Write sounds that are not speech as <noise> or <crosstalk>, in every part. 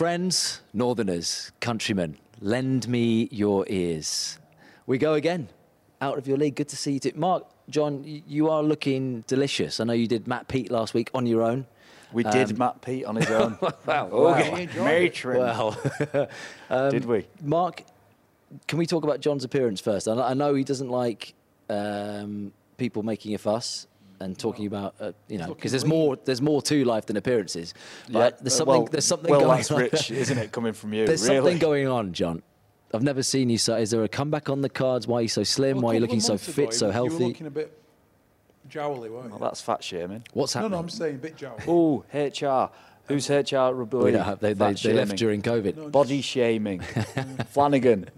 Friends, Northerners, countrymen, lend me your ears. We go again. Out of your league. Good to see you too. Mark, Jon, you are looking delicious. I know you did Matt Peet last week on your own. We did Um, Matt Peet on his own. <laughs> Wow. Okay, wow. matron. Well, <laughs> did we? Mark, can we talk about Jon's appearance first? I I know he doesn't like um, people making a fuss and talking about, uh, you know, because there's more there's more to life than appearances. But there's uh, something well, there's something well, going that's on. rich, <laughs> isn't it, coming from you? There's really? something going on, Jon. I've never seen you so. Is there a comeback on the cards? Why are you so slim? Well, Why are you looking so months fit, ago, so you- You healthy? were looking a bit jowly, weren't you? Well, that's fat shaming. What's happening? no, no, I'm saying a bit jowly. Oh, HR. Who's HR at Rugby we don't have, they, they, they left during COVID. Body shaming. <laughs> Flanagan,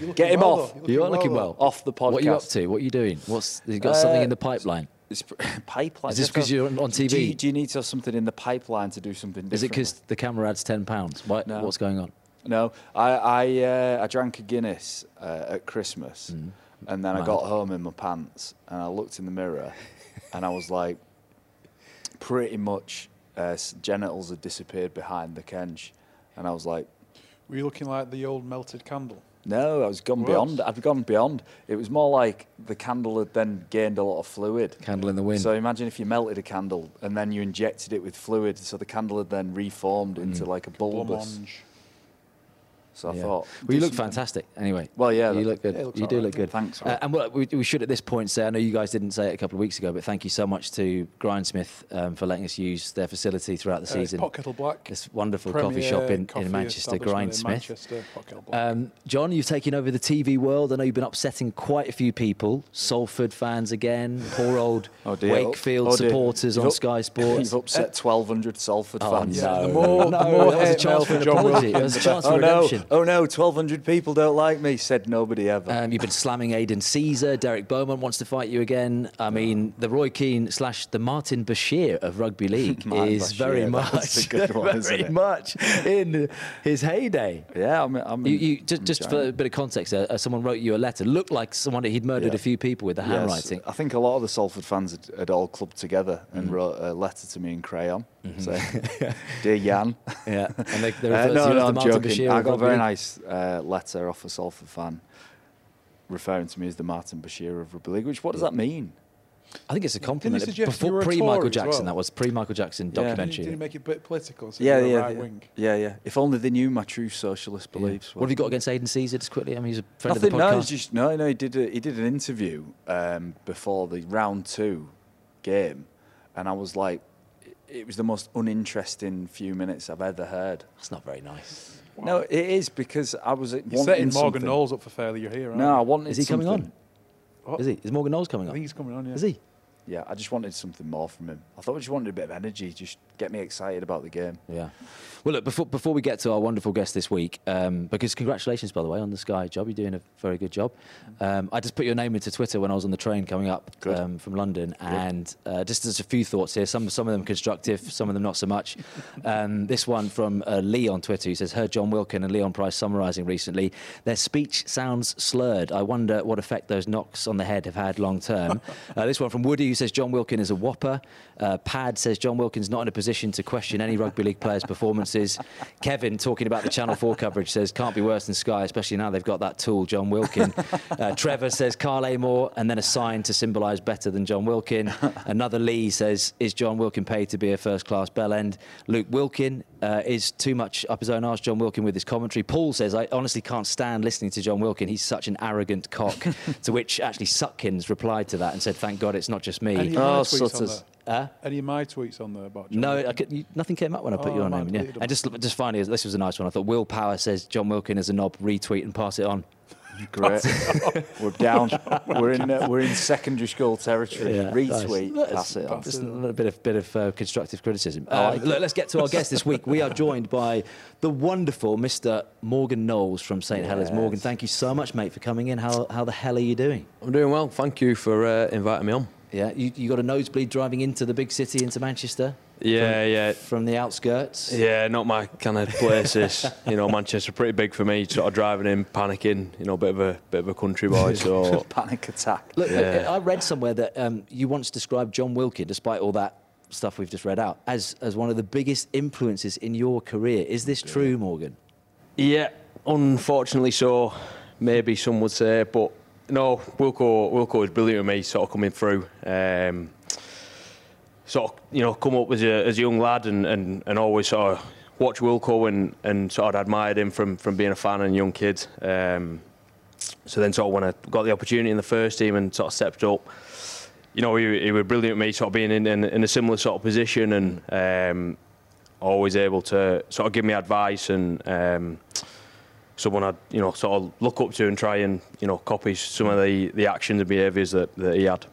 You're get him well, off. You're You looking though. well. off the podcast. What are you up to? What are you doing? What's you got something in the Uh, pipeline? It's <laughs> pipeline. Is this because you're on- on Do you, TV? do you need to have something in the pipeline to do something different? Is it because the camera adds ten pounds? What, No. What's going on? No, I I, uh, I drank a Guinness uh, at Christmas, and then I got home in my pants, and I looked in the mirror, <laughs> and I was like, pretty much uh, genitals had disappeared behind the kench, and I was like, Were you looking like the old melted candle? No, I was gone beyond. I'd gone beyond. It was more like the candle had then gained a lot of fluid. Candle in the wind. So imagine if you melted a candle and then you injected it with fluid, so the candle had then reformed Mm. into like a bulbous. Blancmange. So I Yeah. thought, Well, you look fantastic. Anyway. Well, yeah, You look good. Yeah, it looks you do alright. look good. Thanks, Uh, and we, we should at this point say, I know you guys didn't say it a couple of weeks ago, but thank you so much to Grindsmith um, for letting us use their facility throughout the Uh, season. Pot Kettle Black. This wonderful Premier coffee shop in, coffee in Manchester, establishment in Grindsmith. Manchester, Pot Black. Um, Jon, you've taken over the TV world. I know you've been upsetting quite a few people. Salford fans again, poor old <laughs> Oh. Wakefield Oh supporters You've on up- Sky Sports. You've upset 1,200 Salford Oh, fans. Yeah, no. the more, No, the more that was a hate chance for for an Jon apology. Wilkins, That was a the chance for redemption. Oh no! 1,200 people don't like me. Said nobody ever. Um, you've been slamming Aidan Sezer. Derek Beaumont wants to fight you again. I mean, the Roy Keane slash the Martin Bashir of rugby <laughs> league is Bashir, very much, was a good <laughs> one, very much in his heyday. yeah, I'm. I'm You, you, just, I'm just for a bit of context, uh, uh, someone wrote you a letter. Looked like someone he'd murdered Yeah. a few people with the Yes, handwriting. I think a lot of the Salford fans had, had all clubbed together and Mm-hmm. wrote a letter to me in crayon saying, <laughs> "Dear Jan." Yeah, and they, they Uh, to no, as no, the I'm Martin joking. Bashir I got rugby very nice uh, letter off a Salford fan referring to me as the Martin Bashir of rugby league. Which what does that mean? I think it's a compliment. suggest you Before were a pre Michael Tory as Jackson, well? that was pre Michael Jackson Yeah. Did documentary. you, did you make it a bit political? So yeah, yeah, right yeah, wing. yeah, yeah. If only they knew my true socialist Yeah. beliefs. What have you got against Aidan Sezer? Just quickly, I mean, he's a friend Nothing. of the No, podcast. he's just no, no. He did. A, he did an interview um, before the round two game, and I was like, it was the most uninteresting few minutes I've ever heard. That's not very nice. No, it is because I was You're wanting setting Morgan something. Knowles up for failure here, aren't No, I you? wanted. Is he coming on? What? Is he? Is Morgan Knowles coming on? I think he's coming on, yeah. Is he? Yeah, I just wanted something more from him. I thought I just wanted a bit of energy, just get me excited about the game. Yeah. Well, look, before, before we get to our wonderful guest this week, um, because congratulations, by the way, on the Sky job. You're doing a very good job. Um, I just put your name into Twitter when I was on the train coming up um, from London, and uh, just there's a few thoughts here. Some, some of them constructive, some of them not so much. Um, this one from uh, Lee on Twitter, who says, Heard Jon Wilkin and Leon Pryce summarising recently. Their speech sounds slurred. I wonder what effect those knocks on the head have had long term. <laughs> uh, this one from Woody, who says, Jon Wilkin is a whopper. Uh, Pad says, Jon Wilkin's not in a position to question any rugby league players' performances. Kevin, talking about the Channel 4 coverage, says, Can't be worse than Sky, especially now they've got that tool, Jon Wilkin. Uh, Trevor says, Kyle Amor, and then a sign to symbolise better than Jon Wilkin. Another Lee says, Is Jon Wilkin paid to be a first class bell end? Luke Wilkin uh, is too much up his own arse, Jon Wilkin, with his commentary. Paul says, I honestly can't stand listening to Jon Wilkin. He's such an arrogant cock. <laughs> to which actually Sutkins replied to that and said, Thank God it's not just me. Any of my Oh, tweets on Sutters. there? Huh? Any of my tweets on there about Jon No, I could, you, nothing came up when I put Oh, your I might name in. Yeah. And just, just finally, this was a nice one. I thought Will Power says Jon Wilkin is a knob. Retweet and pass it on. Great. we're down. <laughs> We're in. Uh, we're in secondary school territory. Yeah, Retweet. nice. Pass it on. Just a little bit of bit of uh, constructive criticism. Uh, like look, let's get to our guest this week. We are joined by the wonderful Mr. Morgan Knowles from St Helens. Morgan, thank you so much, mate, for coming in. How how the hell are you doing? I'm doing well. Thank you for uh, inviting me on. Yeah, you, you got a nosebleed driving into the big city, into Manchester. Yeah, yeah. From the outskirts. Yeah, not my kind of places. <laughs> you know, Manchester pretty big for me. Sort of driving in, panicking. You know, bit of a bit of a country boy. So <laughs> Panic attack. Look, Yeah. I, I read somewhere that um, you once described Jon Wilkin, despite all that stuff we've just read out as as one of the biggest influences in your career. Is this true, Morgan? Yeah, unfortunately so. Maybe some would say, but no, Wilco Wilco was brilliant with me, sort of coming through. Um, sort of, you know, come up as a, as a young lad and, and, and always sort of watch Wilco and, and sort of admired him from, from being a fan and young kid. Um, so then sort of when I got the opportunity in the first team and sort of stepped up, you know, he, he was brilliant with me, sort of being in, in, in a similar sort of position and um, always able to sort of give me advice and um, someone I'd, you know, sort of look up to and try and, you know, copy some of the, the actions and behaviours that, that he had.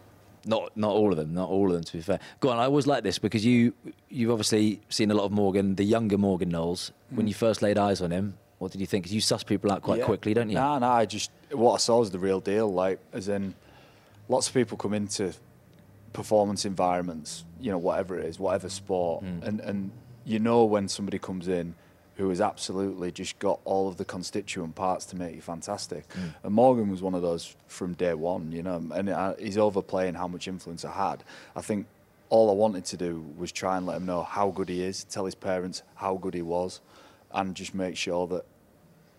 Not not all of them, not all of them. To be fair, go on. I always like this because you you've obviously seen a lot of Morgan, the younger Morgan Knowles. When you mm. first laid eyes on him, what did you think? 'Cause you suss people out quite Yeah. quickly, don't you? Nah, nah. I just what I saw was the real deal. Like, as in, lots of people come into performance environments, you know, whatever it is, whatever sport, mm. and and you know when somebody comes in who has absolutely just got all of the constituent parts to make you fantastic. And Morgan was one of those from day one, you know, and uh, he's overplaying how much influence I had. I think all I wanted to do was try and let him know how good he is, tell his parents how good he was, and just make sure that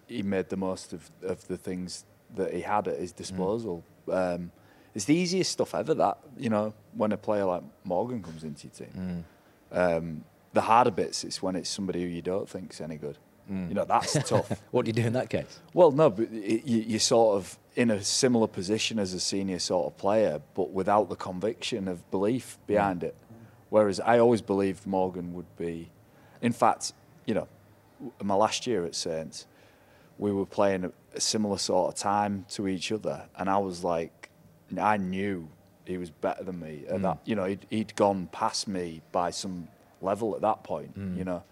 he made the most of, of the things that he had at his disposal. Um, it's the easiest stuff ever. That you know, when a player like Morgan comes into your team, um, the harder bits is when it's somebody who you don't think's any good. Mm. You know, that's <laughs> tough. What do you do in that case? Well, no, but y- y- you're sort of in a similar position as a senior sort of player, but without the conviction of belief mm. behind it. Whereas I always believed Morgan would be. In fact, you know, my last year at Saints, we were playing a, a similar sort of time to each other, and I was like, I knew he was better than me. At mm. that, you know, he'd, he'd gone past me by some level at that point. You know,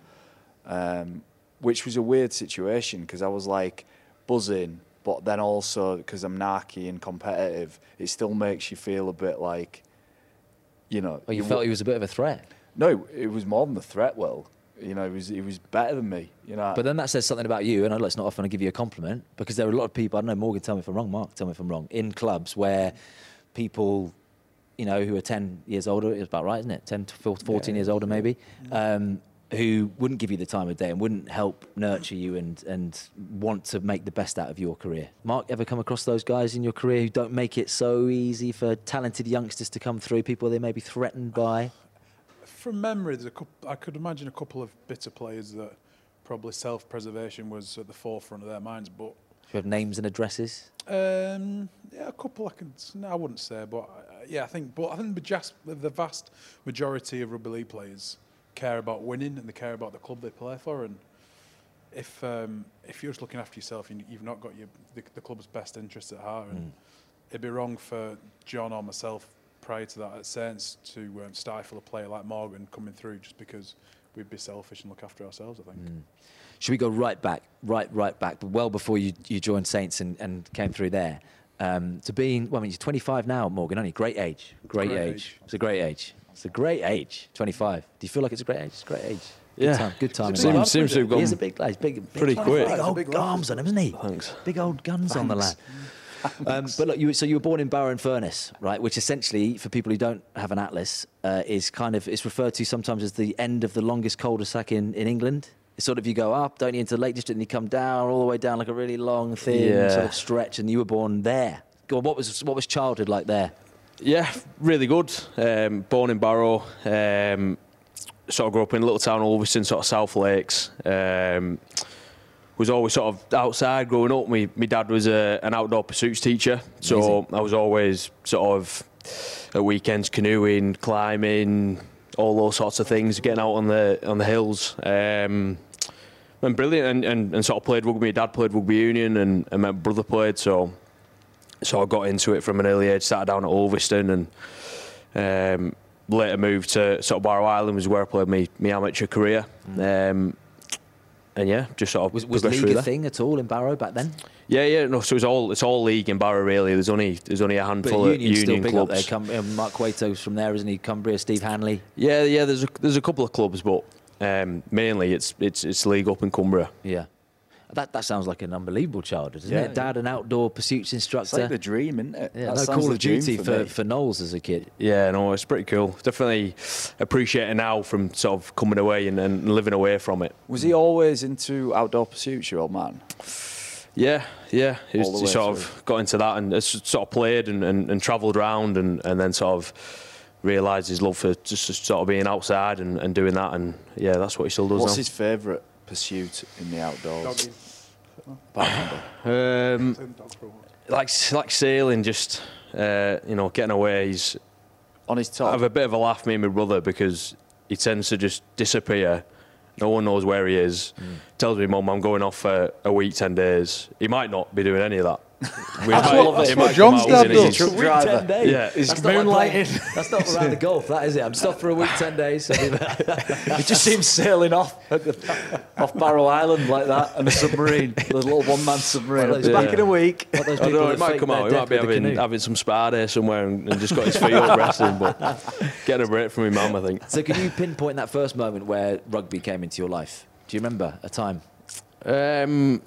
um, which was a weird situation because I was like buzzing, but then also because I'm narky and competitive, it still makes you feel a bit like, you know, Well, you you felt he was a bit of a threat. no, it was more than the threat. Will you know, he was he was better than me. You know, But then that says something about you, and I know it's not often I give you a compliment because there are a lot of people. I don't know Morgan. Tell me if I'm wrong. Mark, tell me if I'm wrong. In clubs where people, you know, who are 10 years older, it's about right, isn't it? 10 to 14 years older, maybe, um, who wouldn't give you the time of day and wouldn't help nurture you and and want to make the best out of your career. Mark, ever come across those guys in your career who don't make it so easy for talented youngsters to come through? People they may be threatened by. From memory, there's a couple, I could imagine a couple of bitter players that probably self-preservation was at the forefront of their minds. But you have names and addresses. um, yeah, a couple I can. No, I wouldn't say, but yeah, I think. But I think the, just, the vast majority of rugby league players care about winning and they care about the club they play for. And if um, if you're just looking after yourself, you, you've not got your the, the club's best interests at heart. And it'd be wrong for Jon or myself prior to that at Saints to um, stifle a player like Morgan coming through just because we'd be selfish and look after ourselves. I think. Should we go right back, right, right back, well before you, you joined Saints and, and came through there? Um, to being, well, I mean, you're 25 now, Morgan, only great age, great, Great age. age. It's a great age. It's a great age, 25. Do you feel like it's a great age? It's a great age. Good Yeah. time, good time. It's in a big life. seems to have He is a gone big lad. He's big, big pretty quick. Big old Big arms on him, isn't he? Thanks. Big old guns on the lad. Um, but look, you, so you were born in Barrow and Furness, right? Which essentially, for people who don't have an atlas, uh, is kind of it's referred to sometimes as the end of the longest cul-de-sac in, in England. Sort of you go up, don't you, into the Lake District, and you come down all the way down like a really long, thin Yeah. sort of stretch. And you were born there. Go on, what was what was childhood like there? Yeah, really good. Um, born in Barrow. Um, sort of grew up in a little town, Ulverston, sort of South Lakes. Um, was always sort of outside growing up. My, my dad was a, an outdoor pursuits teacher, so I was always sort of at weekends canoeing, climbing, all those sorts of things, getting out on the on the hills. Um, and brilliant, and, and, and sort of played rugby. My dad played rugby union, and, and my brother played, so so I got into it from an early age. Started down at Ulverston, and um, later moved to sort of Barrow Island, was where I played my, my amateur career. Um, and yeah, just sort of Was, was league a there. thing at all in Barrow back then? Yeah, yeah. No, so it's all it's all league in Barrow really. There's only there's only a But handful of Union's still union big clubs. up there. Uh, Mark Cueto's from there, isn't he? Cumbria, Steve Hanley. Yeah, yeah. There's a, there's a couple of clubs, but um, mainly it's it's it's league up in Cumbria. Yeah. That that sounds like an unbelievable childhood, doesn't Yeah, it? Dad, an outdoor pursuits instructor. It's instructor. like the dream, isn't it? yeah, That no Call of Duty for, me. for Knowles as a kid. Yeah, no, it's pretty cool. Definitely appreciate it now from sort of coming away and, and living away from it. Was he always into outdoor pursuits, your old man? Yeah, yeah. He, was, he sort through. of got into that and sort of played and, and, and travelled around and, and then sort of realised his love for just sort of being outside and, and doing that. And yeah, that's what he still does What's now. his favourite pursuit in the outdoors? Doggy. Apart from the- Um, Same dog for a while. like like sailing, just uh, you know, getting away. He's on his I top. have a bit of a laugh, me and my brother, because he tends to just disappear. No one knows where he is. Tells me, Mum, I'm going off for a week, 10 days. He might not be doing any of that. We might- what- it that's what come John's out dad and does. he's- Truck driver. Ten days. Yeah. He's <laughs> That's not like moonlighting. That's not around the golf, that is it? I'm stuck for a week, ten days. He <laughs> just seems sailing off off Barrow Island like that, and a submarine, the little one-man submarine. Well, I'll be back in a week. What I don't know, it might come their out. He might be having, having some spa day somewhere and, and just got his feet up resting, but getting a break from his mum, I think. So, can you pinpoint that first moment where rugby came into your life? Do you remember a time? Um,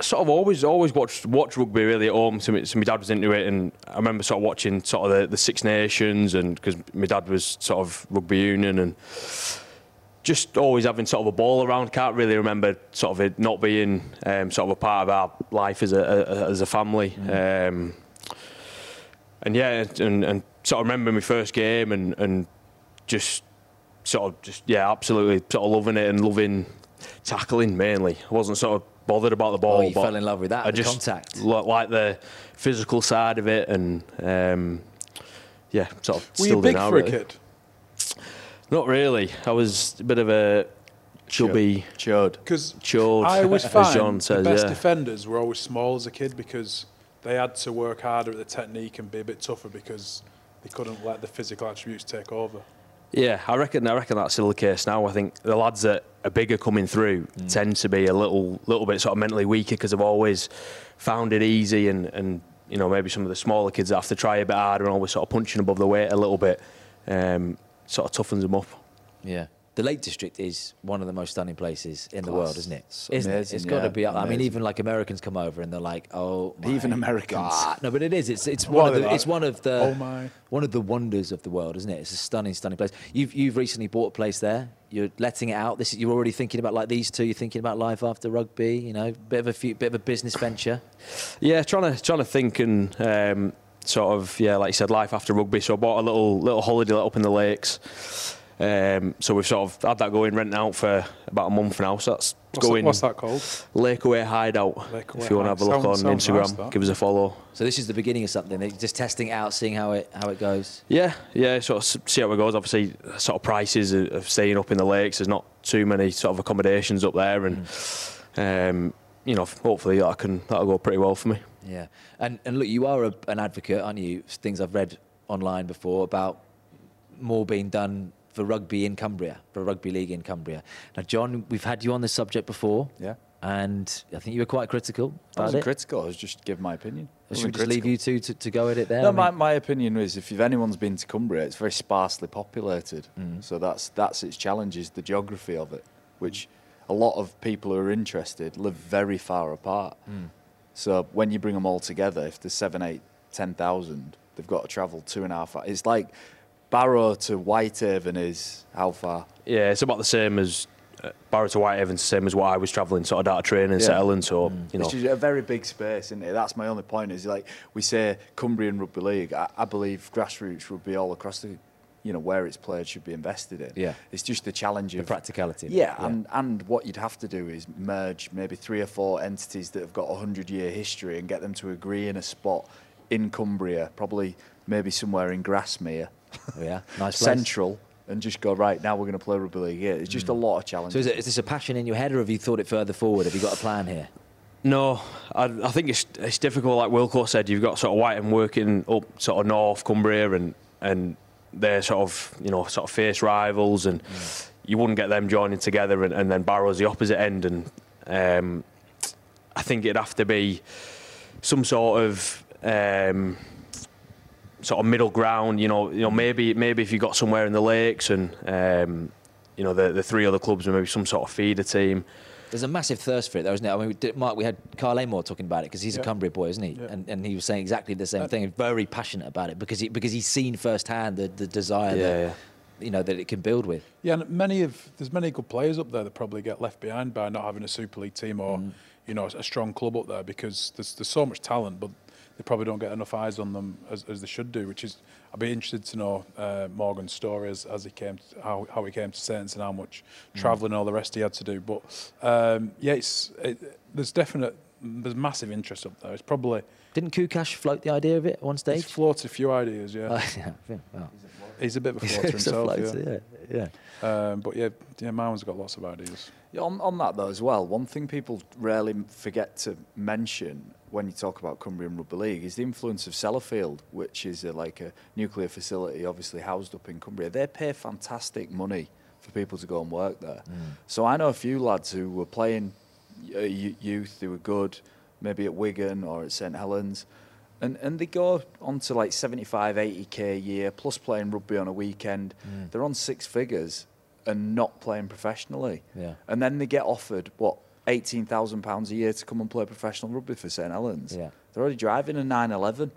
sort of always always watched watched rugby really at home. So my, so my dad was into it, and I remember sort of watching sort of the, the Six Nations, and because my dad was sort of rugby union, and just always having sort of a ball around. Can't really remember sort of it not being um, sort of a part of our life as a, a as a family. Um, and yeah, and, and sort of remember my first game, and and just sort of just yeah, absolutely sort of loving it and loving tackling mainly. I wasn't sort of bothered about the ball. Oh, you but fell in love with that, I the just contact. like the physical side of it, and um, yeah, sort of Were still you do big now, for really. a kid? Not really. I was a bit of a chubby Chode. Because chode, I always <laughs> as find John the says. best yeah. defenders were always small as a kid because they had to work harder at the technique and be a bit tougher because they couldn't let the physical attributes take over. Yeah, I reckon. I reckon that's still the case now. I think the lads that are bigger coming through Mm. tend to be a little, little bit sort of mentally weaker because they've always found it easy, and, and you know maybe some of the smaller kids that have to try a bit harder and always sort of punching above the weight a little bit, um, sort of toughens them up. Yeah. The Lake District is one of the most stunning places in the world, isn't it? It's Isn't it? amazing, It's got to yeah, be. up- I mean, even like Americans come over and they're like, "Oh, my Even Americans. God. No, but it is. It's it's What one of the. like? It's one of the. Oh my. One of the wonders of the world, isn't it? It's a stunning, stunning place. You've you've recently bought a place there. You're letting it out. This you're already thinking about like these two. You're thinking about life after rugby. You know, bit of a few, bit of a business venture. Yeah, trying to trying to think and um, sort of yeah, like you said, life after rugby. So I bought a little little holiday let up in the lakes. Um, so we've sort of had that going, renting out for about a month now. So that's What's, going that, what's that called? Lakeaway Hideout. Lakeaway if you want to have a look Hideout. on Sounds- sounds Instagram, nice, give us a follow. So this is the beginning of something. They're just testing it out, seeing how it how it goes. Yeah, yeah, sort of see how it goes. Obviously, sort of prices of of staying up in the lakes. There's not too many sort of accommodations up there, and um, you know, hopefully that can that'll go pretty well for me. Yeah, and and look, you are a, an advocate, aren't you? Things I've read online before about more being done for rugby in Cumbria, for rugby league in Cumbria. Now, Jon, we've had you on this subject before, Yeah. and I think you were quite critical I wasn't it. critical. I was just giving my opinion. I Should we just leave you two to, to go at it there? No, I mean- my, my opinion is if you've, anyone's been to Cumbria, it's very sparsely populated. Mm. So that's that's its challenge is the geography of it, which a lot of people who are interested live very far apart. Mm. So when you bring them all together, if there's seven, eight, ten thousand, they've got to travel two and a half. hours. It's like Barrow to Whitehaven is how far? Yeah, it's about the same as uh, Barrow to Whitehaven's the same as what I was travelling sort of data training, Yeah. settling. So you know, It's a very big space, isn't it? That's my only point. Is like we say Cumbrian Rugby League. I, I believe grassroots rugby all across the, you know, where it's played should be invested in. Yeah. It's just the challenge the of practicality. of it, Yeah, and and what you'd have to do is merge maybe three or four entities that have got a hundred year history and get them to agree in a spot in Cumbria, probably maybe somewhere in Grasmere, Oh, <laughs> yeah, nice place. central, and just go right now. We're going to play rugby league here. It's just a lot of challenges. So is, it, is this a passion in your head, or have you thought it further forward? Have you got a plan here? No, I, I think it's it's difficult. Like Wilco said, you've got sort of Whiteham working up sort of North Cumbria, and and they're sort of you know sort of fierce rivals, and you wouldn't get them joining together, and, and then Barrow's the opposite end, and um, I think it'd have to be some sort of. Um, sort of middle ground, you know, you know, maybe maybe if you got somewhere in the lakes and um, you know the the three other clubs and maybe some sort of feeder team, There's a massive thirst for it, though, isn't it? I mean, we did, Mark, we had Kyle Amor talking about it because he's a Yeah. Cumbria boy, isn't he? Yeah. And, and he was saying exactly the same Uh, thing. Very passionate about it because he, because he's seen firsthand the, the desire Yeah, that yeah. you know that it can build with. Yeah, and many of there's many good players up there that probably get left behind by not having a Super League team or Mm. you know a strong club up there because there's there's so much talent, but they probably don't get enough eyes on them as, as they should do. Which is I'd be interested to know uh, Morgan's story as, as he came to, how how he came to Saints and how much Mm. travelling and all the rest he had to do. But um, yeah, it's it, there's definite there's massive interest up there. It's probably Didn't Koukash float the idea of it at one he's stage? floated a few ideas. Yeah, <laughs> Oh, yeah, yeah, wow. he's a bit of a floater It's a floater, yeah. yeah, Um, but yeah, yeah, Marwan's got lots of ideas. Yeah, on, on that though as well, one thing people rarely forget to mention when you talk about Cumbrian Rugby League is the influence of Sellafield, which is a, like a nuclear facility obviously housed up in Cumbria. They pay fantastic money for people to go and work there. So I know a few lads who were playing uh, youth, they were good, maybe at Wigan or at St Helens. And, and they go on to like 75, 80k a year, plus playing rugby on a weekend. They're on six figures and not playing professionally. Yeah. And then they get offered what eighteen thousand pounds a year to come and play professional rugby for St Helens. Yeah. They're already driving a 911.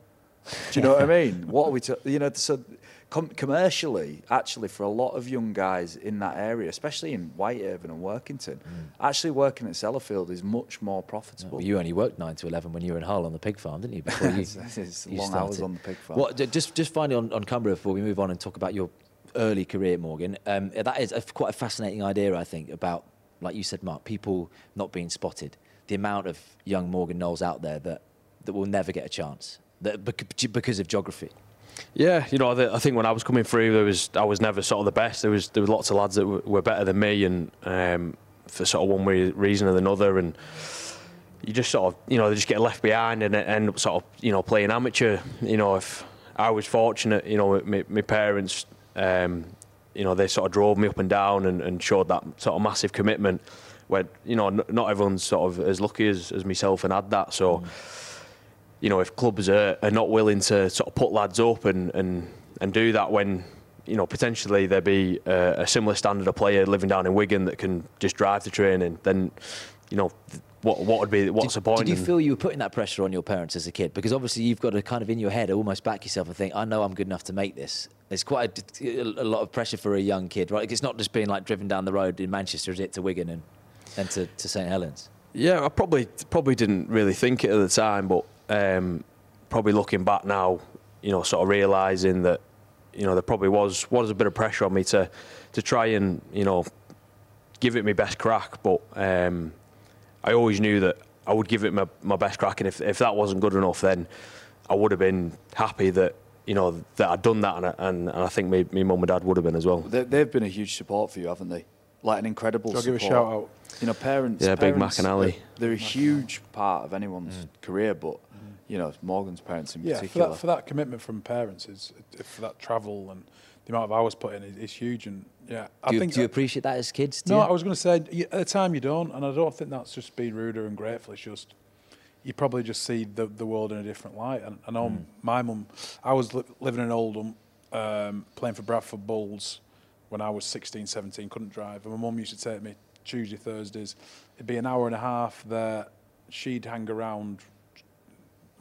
Do you know what I mean? <laughs> What are we? To, you know, so com- commercially, actually, for a lot of young guys in that area, especially in Whitehaven and Workington, actually working at Sellafield is much more profitable. Well, you only worked nine to eleven when you were in Hull on the pig farm, didn't you? Before you, <laughs> It's- you long hours started. on the pig farm. Ju- just just finally on, on Cumbria before we move on and talk about your early career, Morgan. Um, that is a, quite a fascinating idea, I think, about like you said, Mark, people not being spotted. The amount of young Morgan Knowles out there that that will never get a chance that because of geography. Yeah, you know, I think when I was coming through, there was I was never sort of the best. There was there was lots of lads that were, were better than me, and um, for sort of one reason or another, and you just sort of you know they just get left behind and end up sort of you know playing amateur. You know, if I was fortunate, you know, my, my parents, um, you know, they sort of drove me up and down and, and showed that sort of massive commitment. Where you know, n- not everyone's sort of as lucky as, as myself and had that. So mm. you know, if clubs are, are not willing to sort of put lads up and, and, and do that when, you know, potentially there be a, a similar standard of player living down in Wigan that can just drive to training, then, you know, what what would be what's did, the point? Did you in- feel you were putting that pressure on your parents as a kid? Because obviously you've got to kind of in your head almost back yourself and think, I know I'm good enough to make this. It's quite a, a lot of pressure for a young kid, right? It's not just being like driven down the road in Manchester, is it, to Wigan and, and to, to St Helens? Yeah, I probably probably didn't really think it at the time, but um, probably looking back now, you know, sort of realising that, you know, there probably was was a bit of pressure on me to to try and you know give it my best crack, but um, I always knew that I would give it my, my best crack, and if if that wasn't good enough, then I would have been happy that you know that I'd done that, and I, and, and I think me, me mum and dad would have been as well. They, they've been a huge support for you, haven't they? Like an incredible I'll give a shout out. You know, parents. Yeah, Big parents, Mac and Ali. They're, they're a huge part of anyone's mm. career, but mm. you know, Morgan's parents in Yeah, for particular. that, for that commitment from parents is for that travel and the amount of hours put in is, is huge. And yeah, I you, think do you appreciate that as kids? Do No, you? I was going to say at the time you don't, and I don't think that's just being rude or ungrateful. It's just you probably just see the the world in a different light. And I know Mm. my mum, I was li- living in Oldham, um, playing for Bradford Bulls when I was 16, 17, couldn't drive, and my mum used to take me Tuesday, Thursdays. It'd be an hour and a half there. She'd hang around,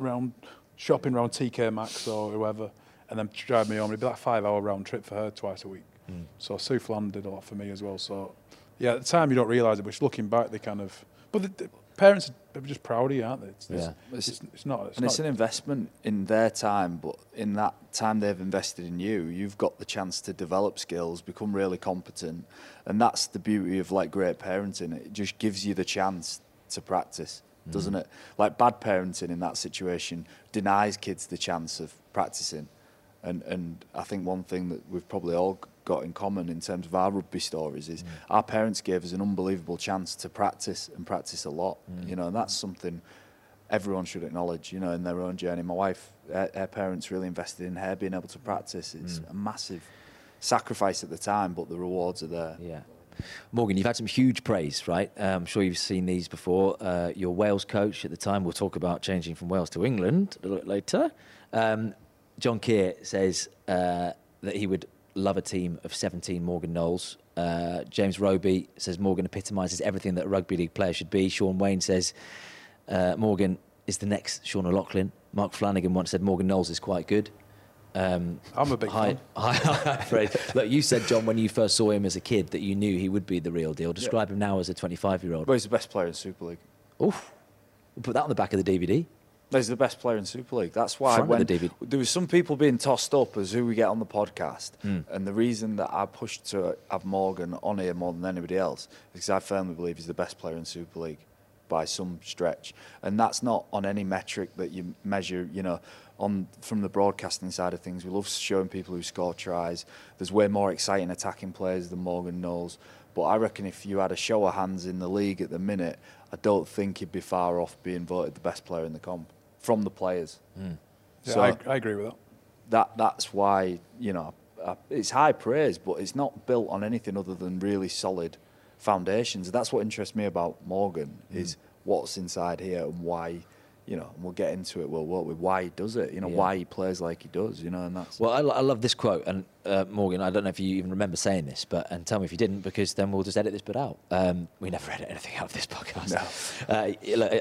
around shopping around TK Maxx or whoever, and then drive me home. It'd be like a five hour round trip for her twice a week. Hmm. So Sue Flan did a lot for me as well. So yeah, at the time you don't realise it, but looking back, they kind of. But the, the parents are just proud of you, aren't they? It's, it's, Yeah. it's, it's not. It's and not it's an investment in their time, but in that time they've invested in you, you've got the chance to develop skills, become really competent, and that's the beauty of like great parenting. It just gives you the chance to practice, doesn't hmm. it? Like bad parenting in that situation denies kids the chance of practicing, and and I think one thing that we've probably all got in common in terms of our rugby stories is our parents gave us an unbelievable chance to practice and practice a lot, you know, and that's something everyone should acknowledge, you know, in their own journey. My wife, her, her parents really invested in her being able to practice. It's a massive sacrifice at the time, but the rewards are there. Yeah. Morgan, you've had some huge praise, right? Uh, I'm sure you've seen these before. Uh, your Wales coach at the time, we'll talk about changing from Wales to England a little bit later. Um, John Kear says uh, that he would love a team of 17 Morgan Knowles. Uh, James Roby says Morgan epitomises everything that a rugby league player should be. Shaun Wane says uh, Morgan is the next Sean O'Loughlin. Mark Flanagan once said Morgan Knowles is quite good. Um, I'm a big hi, fan. <laughs> hi, hi, Fred. Look, you said Jon when you first saw him as a kid that you knew he would be the real deal. Describe him now as a 25 year old. But he's the best player in Super League. Oof. We'll put that on the back of the DVD. He's the best player in Super League. That's why when the there was some people being tossed up as who we get on the podcast, Hmm. and the reason that I pushed to have Morgan on here more than anybody else is because I firmly believe he's the best player in Super League by some stretch, and that's not on any metric that you measure. You know, on from the broadcasting side of things, we love showing people who score tries. There's way more exciting attacking players than Morgan Knowles. But I reckon if you had a show of hands in the league at the minute, I don't think he'd be far off being voted the best player in the comp from the players. Yeah, So- I, I agree with that. That that's why you know uh, it's high praise, but it's not built on anything other than really solid foundations. That's what interests me about Morgan is what's inside here and why. You know, and we'll get into it. Well, what with why he does it. You know, Yeah. why he plays like he does. You know, and that's Well, I, I love this quote, and uh, Morgan, I don't know if you even remember saying this, but and tell me if you didn't, because then we'll just edit this bit out. Um, we never edit anything out of this podcast. No. <laughs> Uh,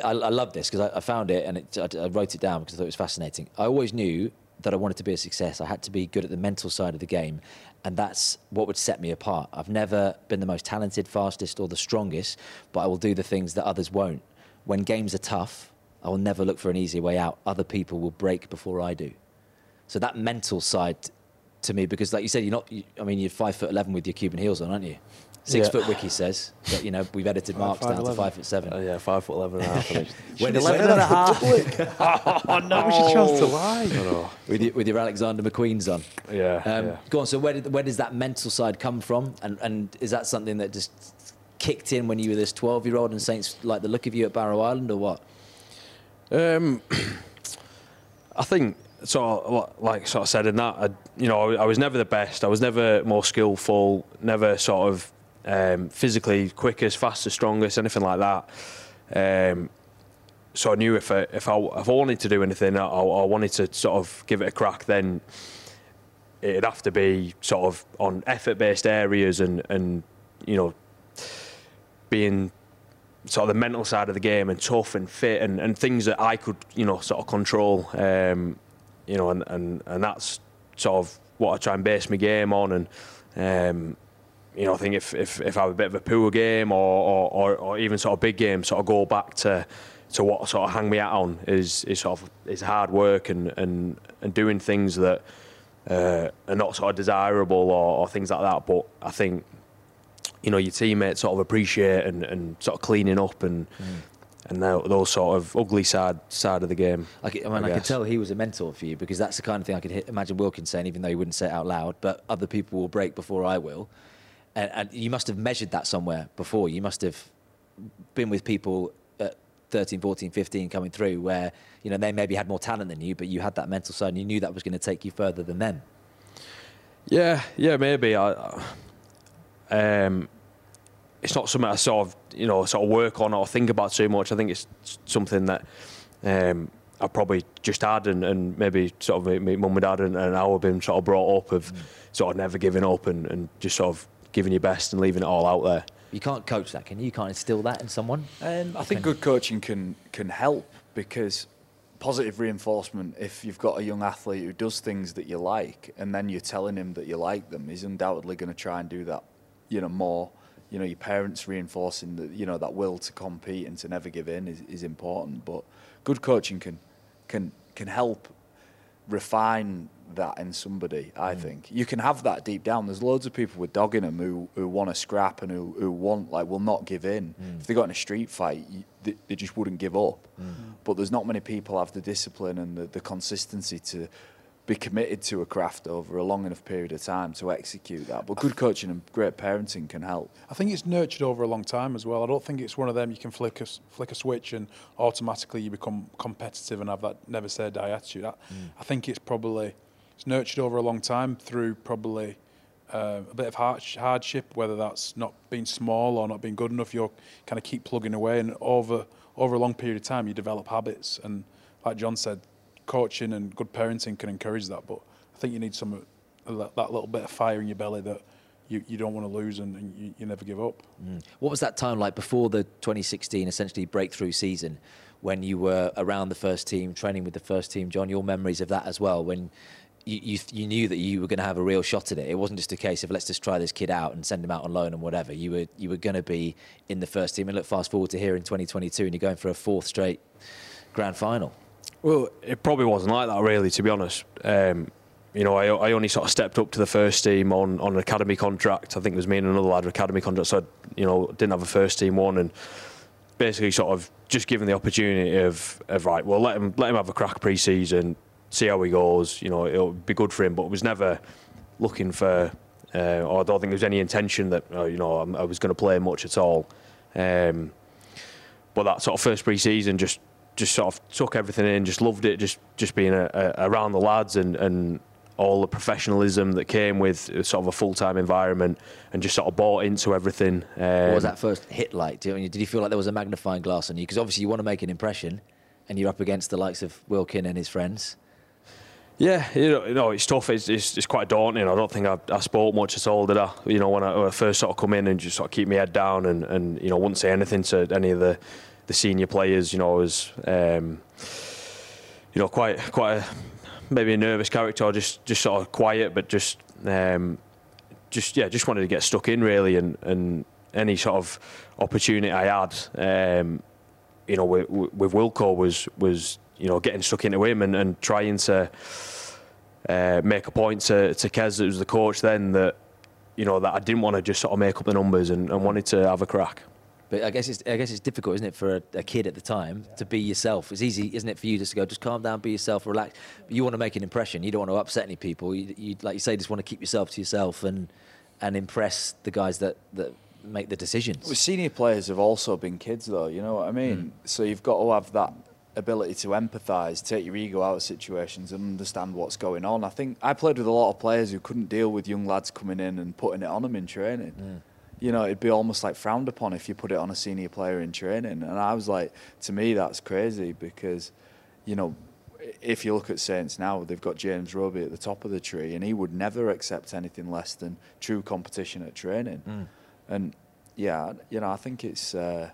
I, I love this because I, I found it and it, I, I wrote it down because I thought it was fascinating. I always knew that I wanted to be a success. I had to be good at the mental side of the game, and that's what would set me apart. I've never been the most talented, fastest, or the strongest, but I will do the things that others won't. When games are tough, I will never look for an easy way out. Other people will break before I do. So that mental side to me, because like you said, you're not. You, I mean, you're five foot eleven with your Cuban heels on, aren't you? Six Yeah. foot wiki says, but you know we've edited marks down to five foot seven. Uh, yeah, five foot eleven and a half. I think. <laughs> When Should've is said it? that at half. <laughs> oh no! That was your chance to lie. I <laughs> know. with your, with your Alexander McQueen's on. Yeah, Um, yeah. Go on. So where did where does that mental side come from? And and is that something that just kicked in when you were this twelve year old and Saints like the look of you at Barrow Island or what? Um, I think of like sort of said in that, I, you know, I was never the best. I was never more skillful. Never sort of um, physically quickest, fastest, strongest, anything like that. Um, so I knew if I, if I if I wanted to do anything, I, I wanted to sort of give it a crack, then it'd have to be sort of on effort-based areas and and you know being sort of the mental side of the game and tough and fit and, and things that I could, you know, sort of control. Um, you know, and, and, and that's sort of what I try and base my game on. And, um, you know, I think if, if, if I have a bit of a poor game or, or, or, even sort of big game, sort of go back to to what sort of hang me out on is, is sort of is hard work and, and, and doing things that uh, are not sort of desirable or, or things like that. But I think you know your teammates sort of appreciate and, and sort of cleaning up and and tho- those sort of ugly side side of the game. I mean, I, I could tell he was a mentor for you because that's the kind of thing I could hit, imagine Wilkins saying, even though he wouldn't say it out loud. But other people will break before I will, and, and you must have measured that somewhere before. You must have been with people at 13, 14, 15 coming through where you know they maybe had more talent than you, but you had that mental side and you knew that was going to take you further than them. Yeah, yeah, maybe. I, I- um, it's not something I sort of you know sort of work on or think about too much. I think it's something that um, I probably just had and, and maybe sort of my, my mum and dad and, and I have been sort of brought up of sort of never giving up and, and just sort of giving your best and leaving it all out there. You can't coach that, can you? You can't instill that in someone. Um, I think good coaching can can help because positive reinforcement. If you've got a young athlete who does things that you like, and then you're telling him that you like them, he's undoubtedly going to try and do that. You know more. You know your parents reinforcing that you know that will to compete and to never give in is, is important. But good coaching can can can help refine that in somebody. I mm. think you can have that deep down. There's loads of people with dog in them who, who want to scrap and who, who want like will not give in. Mm. If they got in a street fight, they, they just wouldn't give up. Mm. But there's not many people have the discipline and the, the consistency to be committed to a craft over a long enough period of time to execute that. But good coaching and great parenting can help. I think it's nurtured over a long time as well. I don't think it's one of them you can flick a, s- flick a switch and automatically you become competitive and have that never say die attitude. I, I think it's probably it's nurtured over a long time through probably uh, a bit of hard, hardship, whether that's not being small or not being good enough. You kind of keep plugging away, and over over a long period of time, you develop habits. And like Jon said, coaching and good parenting can encourage that. But I think you need some that, that little bit of fire in your belly that you, you don't want to lose and, and you, you never give up. Mm. What was that time like before the 2016 essentially breakthrough season when you were around the first team, training with the first team? Jon, your memories of that as well, when you, you, you knew that you were going to have a real shot at it. It wasn't just a case of let's just try this kid out and send him out on loan and whatever. You were, you were going to be in the first team. And look, fast forward to here in 2022 and you're going for a fourth straight grand final. Well, it probably wasn't like that, really, to be honest. Um, you know, I, I only sort of stepped up to the first team on, on an academy contract. I think it was me and another lad with academy contract, so I, you know, didn't have a first team one, and basically sort of just given the opportunity of, of right, well, let him let him have a crack pre-season, see how he goes. You know, it'll be good for him, but it was never looking for, uh, or I don't think there was any intention that uh, you know I was going to play much at all. Um, but that sort of first pre-season just just sort of took everything in, just loved it, just just being a, a, around the lads and, and all the professionalism that came with sort of a full-time environment and just sort of bought into everything. Um, What was that first hit like? Do you, did you feel like there was a magnifying glass on you? Because obviously you want to make an impression and you're up against the likes of Wilkin and his friends. Yeah, you know, you know it's tough. It's, it's, it's quite daunting. I don't think I, I spoke much at all, did I? You know, when I, when I first sort of come in and just sort of keep my head down and, and you know, wouldn't say anything to any of the, the senior players. You know, was, um, you know, quite quite a, maybe a nervous character, or just just sort of quiet, but just um, just yeah, just wanted to get stuck in really, and and any sort of opportunity I had, um, you know, with, with Wilco was was you know getting stuck into him and, and trying to uh, make a point to to Kez, that was the coach then, that you know that I didn't want to just sort of make up the numbers and, and wanted to have a crack. But I guess it's I guess it's difficult, isn't it, for a, a kid at the time to be yourself. It's easy, isn't it, for you just to go, just calm down, be yourself, relax. But you want to make an impression. You don't want to upset any people. You, you like you say, just want to keep yourself to yourself and and impress the guys that that make the decisions. Well, senior players have also been kids, though. You know what I mean? Mm. So you've got to have that ability to empathise, take your ego out of situations, and understand what's going on. I think I played with a lot of players who couldn't deal with young lads coming in and putting it on them in training. Mm. You know, it'd be almost like frowned upon if you put it on a senior player in training. And I was like, to me, that's crazy because, you know, if you look at Saints now, they've got James Roby at the top of the tree, and he would never accept anything less than true competition at training. And yeah, you know, I think it's uh,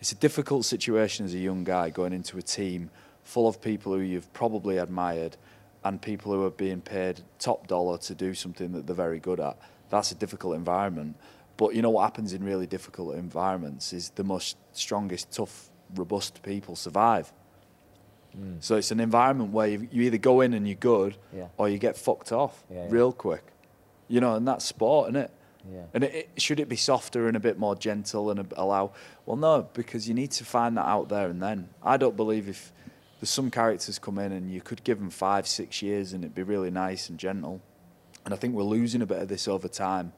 it's a difficult situation as a young guy going into a team full of people who you've probably admired and people who are being paid top dollar to do something that they're very good at. That's a difficult environment. But you know what happens in really difficult environments is the most strongest, tough, robust people survive. Hmm. So it's an environment where you, you either go in and you're good, Yeah. or you get fucked off Yeah, yeah. real quick. You know, and that's sport, isn't it? Yeah. And it, it, should it be softer and a bit more gentle and a, allow? Well, no, because you need to find that out there and then. I don't believe if there's some characters come in and you could give them five, six years and it'd be really nice and gentle. And I think we're losing a bit of this over time.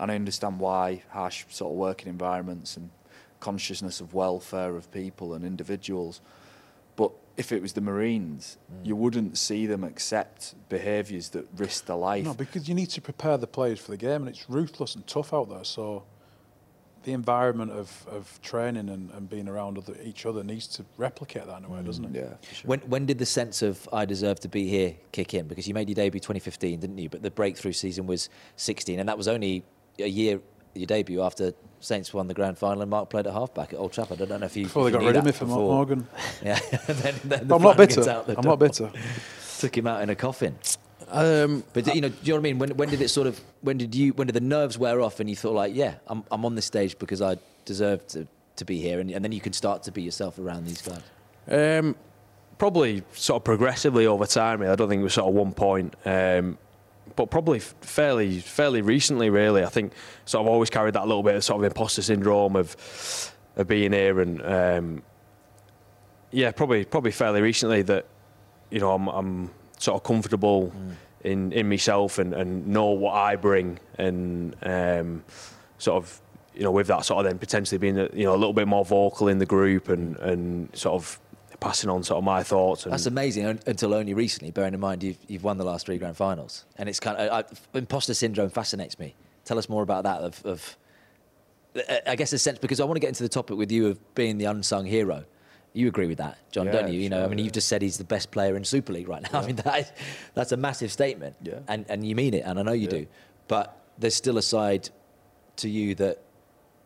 And I understand why harsh sort of working environments and consciousness of welfare of people and individuals. But if it was the Marines, mm. you wouldn't see them accept behaviours that risk their life. No, because you need to prepare the players for the game, and it's ruthless and tough out there. So the environment of, of training and, and being around other, each other needs to replicate that in a way, doesn't it? Mm, yeah, for sure. When when did the sense of I deserve to be here kick in? Because you made your debut 2015, didn't you? But the breakthrough season was 16, and that was only a year your debut after Saints won the grand final and Mark played at halfback at Old Trafford. I don't know if you Before they if you got rid of that me for. Mark Morgan. <laughs> Yeah, <laughs> then, then the I'm not bitter. out the I'm door. not bitter. <laughs> Took him out in a coffin. Um, But you know, do you know what I mean? When, when did it sort of? When did you? When did the nerves wear off and you thought like, yeah, I'm I'm on this stage because I deserve to to be here, and, and then you can start to be yourself around these guys. Um, probably sort of progressively over time. I don't think it was sort of one point, um, but probably fairly fairly recently. Really, I think sort of always carried that little bit of sort of imposter syndrome of of being here, and um, yeah, probably probably fairly recently that you know I'm, I'm sort of comfortable in in myself and, and know what I bring, and um, sort of you know with that sort of then potentially being a, you know a little bit more vocal in the group and and sort of passing on sort of my thoughts. And That's amazing until only recently, bearing in mind you've, you've won the last three grand finals. And it's kind of, I, imposter syndrome fascinates me. Tell us more about that. Of, of I guess, a sense, because I want to get into the topic with you of being the unsung hero. You agree with that, Jon, Yeah, don't you? You know, I mean, yeah. you've just said he's the best player in Super League right now. <laughs> I mean, that is, that's a massive statement, Yeah. and and you mean it, and I know you Yeah. do. But there's still a side to you that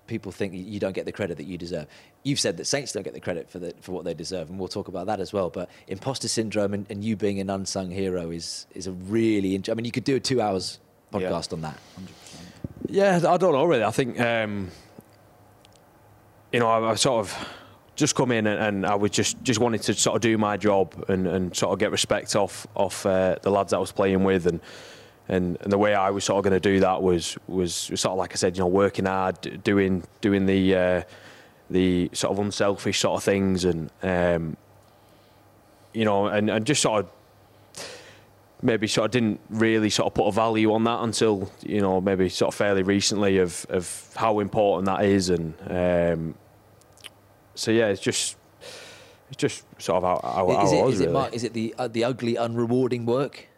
people think you don't get the credit that you deserve. You've said that Saints don't get the credit for the, for what they deserve, and we'll talk about that as well. But imposter syndrome and, and you being an unsung hero is is a really. int- I mean, you could do a two hours Yeah. podcast on that. Yeah, I don't know really. I think um, you know I, I sort of just come in and, and I was just just wanted to sort of do my job and, and sort of get respect off off uh, the lads I was playing with and. And, and the way I was sort of going to do that was, was was sort of like I said, you know, working hard, doing doing the uh, the sort of unselfish sort of things, and um, you know, and, and just sort of maybe sort of didn't really sort of put a value on that until you know maybe sort of fairly recently of of how important that is and um, so yeah it's just it's just sort of how, how, how is I it, was is it, really. Mark, is it the uh, the ugly, unrewarding work?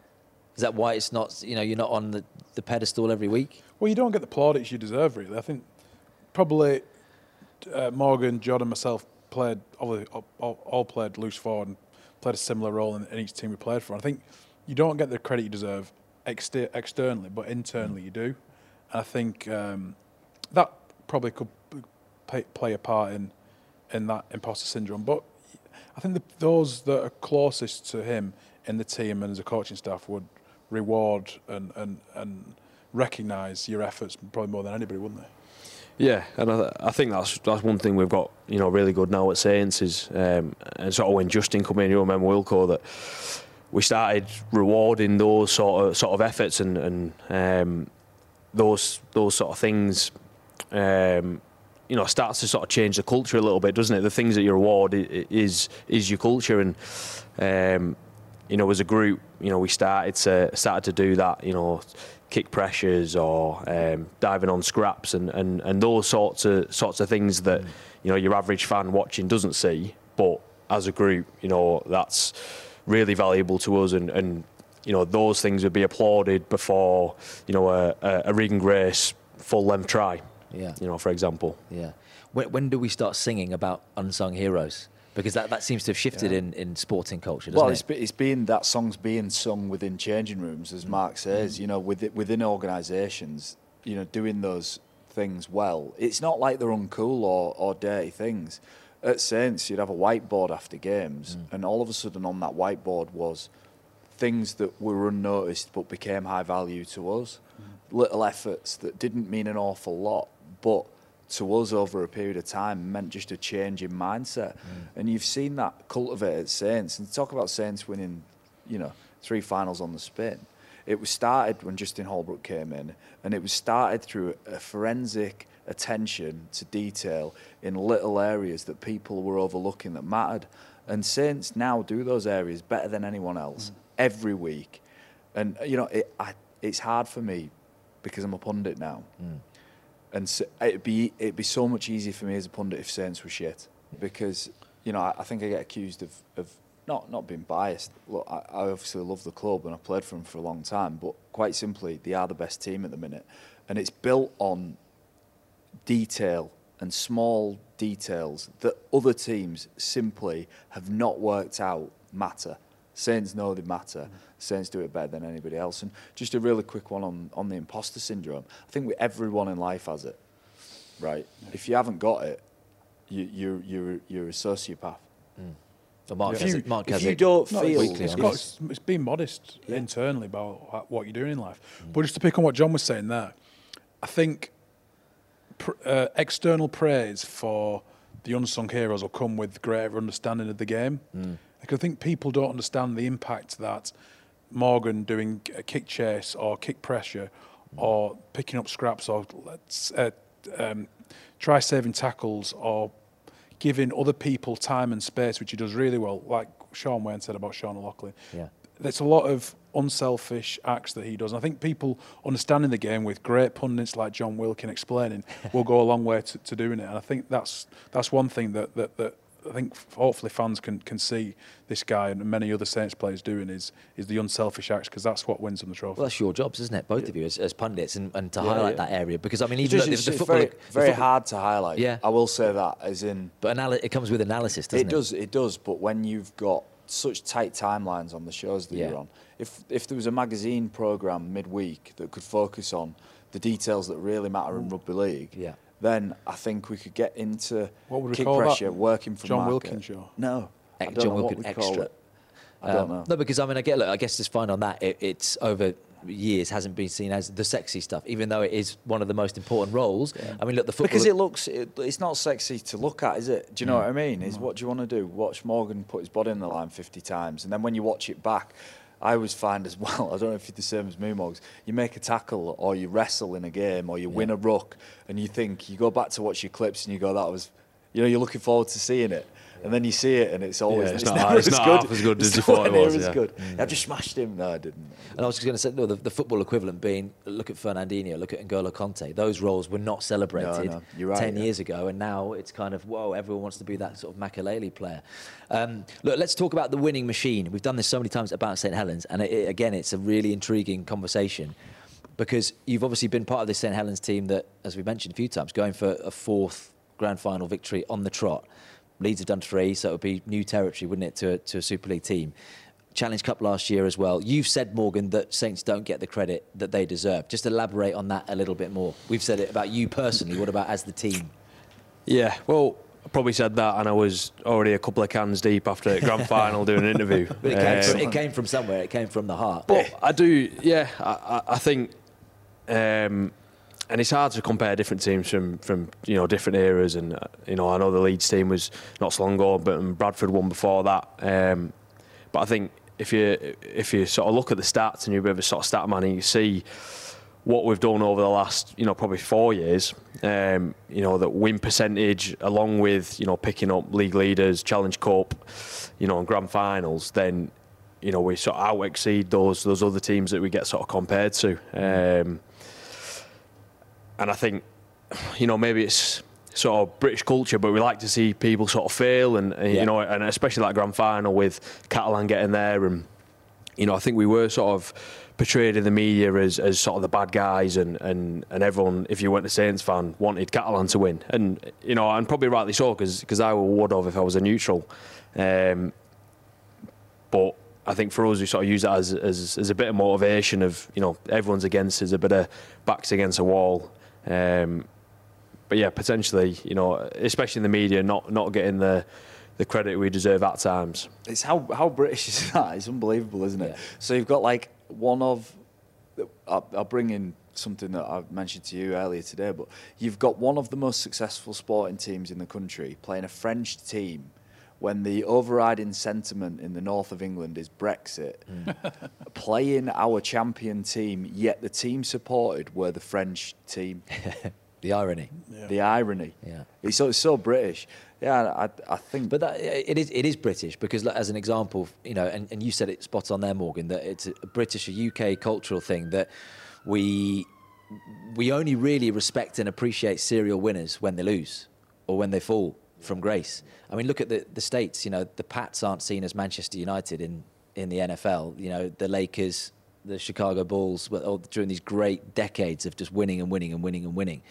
Is that why it's not? You know, you're not on the, the pedestal every week. Well, you don't get the plaudits you deserve, really. I think probably uh, Morgan, Jordan, myself played all, all, played loose forward and played a similar role in, in each team we played for. I think you don't get the credit you deserve exter- externally, but internally you do. And I think um, that probably could play a part in in that imposter syndrome. But I think the, those that are closest to him in the team and as a coaching staff would reward and and, and recognise your efforts probably more than anybody, wouldn't they? Yeah, and I, I think that's that's one thing we've got you know really good now at Saints is um, and sort of when Justin came in, you remember Wilco that we started rewarding those sort of sort of efforts and and um, those those sort of things. Um, you know, starts to sort of change the culture a little bit, doesn't it? The things that you reward is is your culture, and um, you know, as a group, you know, we started to started to do that. You know, kick pressures or um, diving on scraps and, and, and those sorts of sorts of things that you know your average fan watching doesn't see. But as a group, you know, that's really valuable to us, and, and you know, those things would be applauded before you know a, a, a Regan Grace full length try. Yeah. You know, for example. Yeah. When, when do we start singing about unsung heroes? Because that, that seems to have shifted Yeah. in, in sporting culture, doesn't Well, it? it's, be- it's being that song's being sung within changing rooms, as mm. Mark says. Mm. You know, with, within organisations, you know, doing those things well. It's not like they're uncool or, or dirty things. At Saints, you'd have a whiteboard after games, mm. and all of a sudden on that whiteboard was things that were unnoticed but became high value to us. Little efforts that didn't mean an awful lot, but to us over a period of time meant just a change in mindset. Mm. And you've seen that cultivated at Saints. And talk about Saints winning, you know, three finals on the spin. It was started when Justin Holbrook came in, and it was started through a forensic attention to detail in little areas that people were overlooking that mattered. And Saints now do those areas better than anyone else mm. every week. And you know, it, I, it's hard for me because I'm a pundit now, mm. And so it'd be it'd be so much easier for me as a pundit if Saints were shit, because you know I, I think I get accused of, of not not being biased. Look, I, I obviously love the club and I played for them for a long time, but quite simply, they are the best team at the minute, and it's built on detail and small details that other teams simply have not worked out matter. Saints know they matter. Saints do it better than anybody else. And just a really quick one on, on the imposter syndrome. I think we, everyone in life has it, right? If you haven't got it, you, you're, you're, you're a sociopath. Mm. So Mark If has you, it. Mark if has you it. don't No, feel, it's, it's, got, it's, it's being modest Yeah. internally about what you're doing in life. Mm. But just to pick on what Jon was saying there, I think pr- uh, external praise for the unsung heroes will come with greater understanding of the game. Mm. Like, I think people don't understand the impact that Morgan doing a kick chase or kick pressure or picking up scraps or let's uh, um, try saving tackles or giving other people time and space, which he does really well, like Shaun Wane said about Sean O'Loughlin. Yeah. There's a lot of unselfish acts that he does. And I think people understanding the game with great pundits like Jon Wilkin explaining <laughs> will go a long way to, to doing it. And I think that's that's one thing that, that, that I think hopefully fans can, can see this guy and many other Saints players doing is is the unselfish acts because that's what wins them the trophy. Well, that's your jobs, isn't it? Both Yeah. of you as, as pundits and, and to Yeah, highlight yeah. that area because I mean It's even just- though it's the, the just football very, the very football- hard to highlight. Yeah. I will say that, as in but anal- it comes with analysis, doesn't it it? does, it does. But when you've got such tight timelines on the shows that Yeah. you're on, if if there was a magazine program midweek that could focus on the details that really matter in rugby league, Yeah. Then I think we could get into What would we kick call that? pressure, working from Jon market. Wilkins? No, I don't Jon know what Wilkins call extra. it. I don't Um, know. No, because I mean, I get. Look, I guess just fine on that. It, it's over years hasn't been seen as the sexy stuff, even though it is one of the most important roles. I mean, look, the football Because it looks, it, it's not sexy to look at, is it? Do you know Mm. what I mean? Is what do you want to do? Watch Morgan put his body in the line 50 times, and then when you watch it back, I always find as well. <laughs> I don't know if you're the same as me, Morgs. You make a tackle, or you wrestle in a game, or you win a ruck, and you think you go back to watch your clips, and you go, "That was," you know, you're looking forward to seeing it. And then you see it, and it's always Yeah, it's <laughs> it's not- never it's as not good. half as good as It's you thought it nowhere was, as yeah. good. I just smashed him. No, I didn't. And I was just going to say, no, the, the football equivalent being look at Fernandinho, look at N'Golo Kanté. Those roles were not celebrated no, you're right, 10 yeah. years ago, and now it's kind of, whoa, everyone wants to be that sort of Makélélé player. Um, look, let's talk about the winning machine. We've done this so many times about St. Helens, and it, it- again, it's a really intriguing conversation because you've obviously been part of this St. Helens team that, as we mentioned a few times, going for a fourth grand final victory on the trot. Leeds have done three, so it would be new territory, wouldn't it, to a, to a Super League team. Challenge Cup last year as well. You've said, Morgan, that Saints don't get the credit that they deserve. Just elaborate on that a little bit more. We've said it about you personally. What about as the team? Yeah, well, I probably said that, and I was already a couple of cans deep after the grand <laughs> final doing an interview. But it came, Um, from, it came from somewhere. It came from the heart. But I do, yeah. I, I, I think, um, and it's hard to compare different teams from from you know different eras. And uh, you know, I know the Leeds team was not so long ago, but um, Bradford won before that. Um, but I think if you if you sort of look at the stats and you're a bit of a sort of stat man, and you see what we've done over the last, you know, probably four years, um, you know, that win percentage, along with, you know, picking up league leaders, Challenge Cup, you know, and grand finals, then, you know, we sort of out exceed those those other teams that we get sort of compared to. Um, and I think, you know, maybe it's sort of British culture, but we like to see people sort of fail, and, Yeah. you know, and especially that grand final with Catalan getting there, and you know, I think we were sort of portrayed in the media as, as sort of the bad guys, and, and, and everyone, if you weren't a Saints fan, wanted Catalan to win, and you know, and probably rightly so, because I would have if I was a neutral. Um, but I think for us, we sort of use that as, as, as a bit of motivation of, you know, everyone's against us, a bit of backs against a wall. Um, but yeah, potentially, you know, especially in the media, not, not getting the, the credit we deserve at times. It's how how British is <laughs> that? It's unbelievable, isn't it? Yeah. So you've got like one of. I'll, I'll bring in something that I mentioned to you earlier today, but you've got one of the most successful sporting teams in the country playing a French team when the overriding sentiment in the north of England is Brexit, mm. <laughs> playing our champion team, yet the team supported were the French team. <laughs> the irony. Yeah. The irony. Yeah. It's so, it's so British. Yeah, I, I think. But that, it is it is British because, like, as an example, you know, and, and you said it spot on there, Morgan, that it's a British, a UK cultural thing that we we only really respect and appreciate serial winners when they lose or when they fall from grace. I mean, look at the the states. You know, the Pats aren't seen as Manchester United in in the NFL. You know, the Lakers, the Chicago Bulls, all- during these great decades of just winning and winning and winning and winning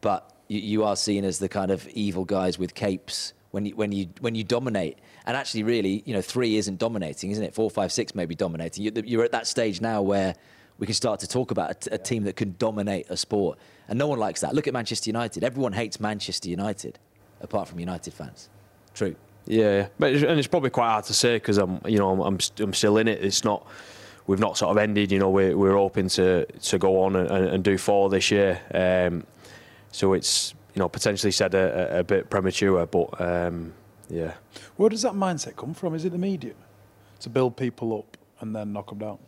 but you, you are seen as the kind of evil guys with capes when you when you when you dominate. And actually, really, you know, three isn't dominating, isn't it? Four, five, six may be dominating. You- You're at that stage now where we can start to talk about a, t- a team that can dominate a sport, and no one likes that. Look at Manchester United. Everyone hates Manchester United, apart from United fans. True. Yeah, yeah. but it's, and it's probably quite hard to say because I'm, you know, I'm, I'm, I'm still in it. It's not, we've not sort of ended. You know, we're we're hoping to to go on and, and, and do four this year. Um, so it's you know potentially said a, a, a bit premature, but um, yeah. Where does that mindset come from? Is it the media to build people up and then knock them down?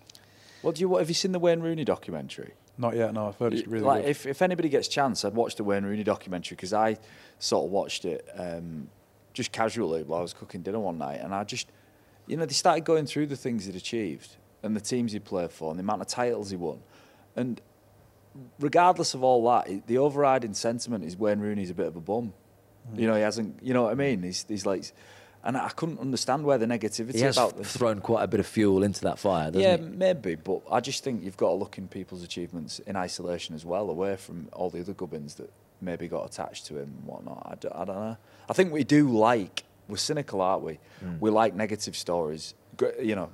what do you? What, have you seen the Wayne Rooney documentary? Not yet. No, I've heard it's really like good. if, if anybody gets chance, I'd watch the Wayne Rooney documentary because I sort of watched it um, just casually while I was cooking dinner one night, and I just, you know, they started going through the things he'd achieved and the teams he played for and the amount of titles he won, and regardless of all that, the overriding sentiment is Wayne Rooney's a bit of a bum. You know, he hasn't. You know what I mean? He's, he's like, and I couldn't understand where the negativity He has about this. thrown quite a bit of fuel into that fire, doesn't Yeah, he? maybe, but I just think you've got to look in people's achievements in isolation as well, away from all the other gubbins that maybe got attached to him and whatnot. I don't, I don't know. I think we do like, we're cynical, aren't we? Hmm. We like negative stories. You know,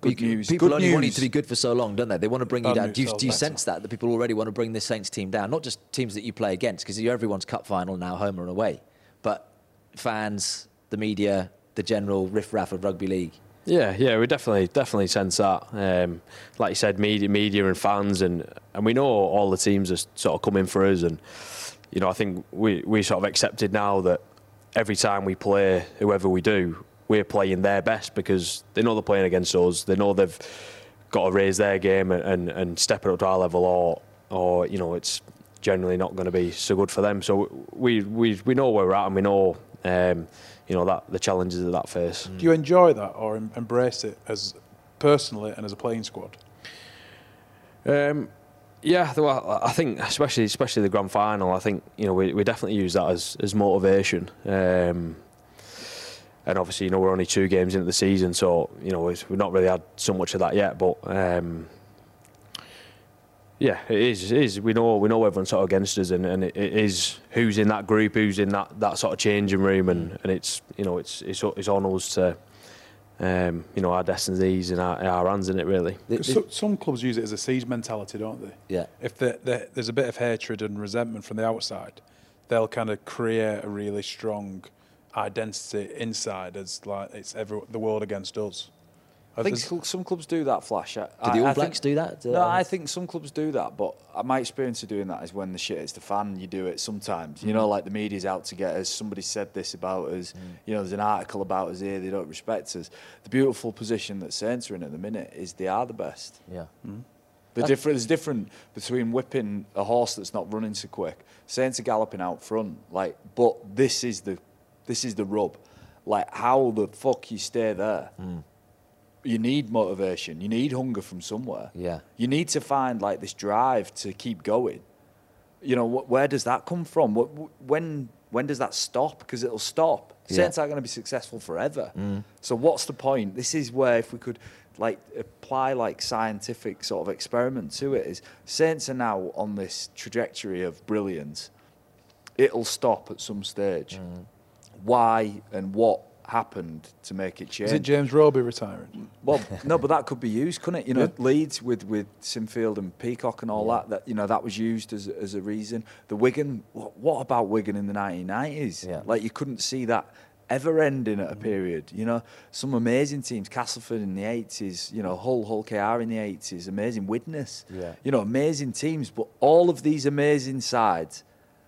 good You- news. People good only news. want you to be good for so long, don't they? They want to bring you Bad down. Do you, do you sense that that people already want to bring this Saints team down? Not just teams that you play against, because you're everyone's cup final now, home and away, but fans, the media, the general riff-raff of rugby league. Yeah, yeah, we definitely definitely sense that. Um, like you said, media, media and fans, and and we know all the teams are sort of coming for us, and you know I think we we sort of accepted now that every time we play whoever we do, we're playing their best because they know they're playing against us. They know they've got to raise their game and and, and step it up to our level, or or you know it's generally not going to be so good for them. So we we we know where we're at, and we know. Um, you know that the challenges that that face. Do you enjoy that or embrace it as personally and as a playing squad? Um, yeah, well, I think especially especially the grand final. I think you know we, we definitely use that as as motivation. Um, and obviously, you know, we're only two games into the season, so you know we've we've not really had so much of that yet. But um, yeah, it is. It is. We know we know everyone's sort of against us, and, and it, it is who's in that group, who's in that, that sort of changing room, and, and it's you know it's it's it's on us to. Um, you know our destinies in our, our hands in it really. The- 'Cause the- so, some clubs use it as a siege mentality, don't they? yeah. If the, the, there's a bit of hatred and resentment from the outside, they'll kind of create a really strong identity inside as like it's every, the world against us. I think There's- cl- some clubs do that, Flash. I, Did the All I- I Blacks think- do that? No, Uh, I think some clubs do that, but uh, my experience of doing that is when the shit hits the fan, you do it sometimes. You know, like the media's out to get us. Somebody said this about us. You know, there's an article about us here. They don't respect us. The beautiful position that Saints are in at the minute is they are the best. Yeah. The different, there's different between whipping a horse that's not running so quick. Saints are galloping out front, like, but this is the, this is the rub. Like, how the fuck you stay there? You need motivation. You need hunger from somewhere. Yeah. You need to find like this drive to keep going. You know, wh- where does that come from? What, wh- when when does that stop? Because it'll stop. Yeah. Saints aren't going to be successful forever. Mm. So what's the point? This is where if we could like apply like scientific sort of experiment to it is Saints are now on this trajectory of brilliance. It'll stop at some stage. Mm. Why and what happened to make it change? Is it James Roby retiring? Well, no, but that could be used, couldn't it? You know, Leeds with with Sinfield and Peacock and all that. That you know, that was used as as a reason. The Wigan. What, what about Wigan in the 1990s? Yeah. Like you couldn't see that ever ending at a period. You know, some amazing teams. Castleford in the 80s. You know, Hull, Hull KR in the 80s. Amazing Widnes. Yeah. You know, amazing teams. But all of these amazing sides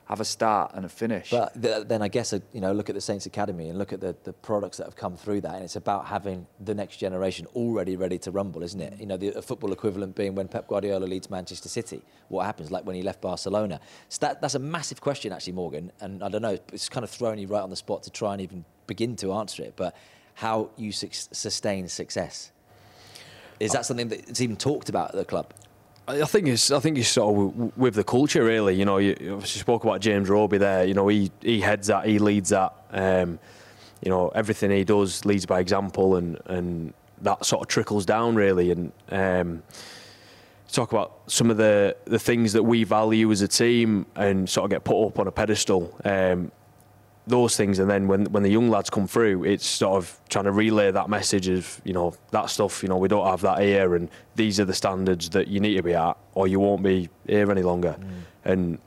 have a start and a finish. But th- then I guess, uh, you know, look at the Saints Academy and look at the, the products that have come through that. And it's about having the next generation already ready to rumble, isn't it? You know, the a football equivalent being when Pep Guardiola leads Manchester City. What happens, like when he left Barcelona? So that, that's a massive question, actually, Morgan. And I don't know, it's kind of throwing you right on the spot to try and even begin to answer it. But how you suc sustain success? Is that something that's even talked about at the club? I think it's I think it's sort of with the culture really. You know, you you spoke about James Roby there. You know, he he heads that, he leads that. Um, you know, everything he does leads by example, and and that sort of trickles down really. And um, talk about some of the the things that we value as a team and sort of get put up on a pedestal. Um, those things, and then when when the young lads come through, it's sort of trying to relay that message of you know that stuff. You know, we don't have that here, and these are the standards that you need to be at, or you won't be here any longer. And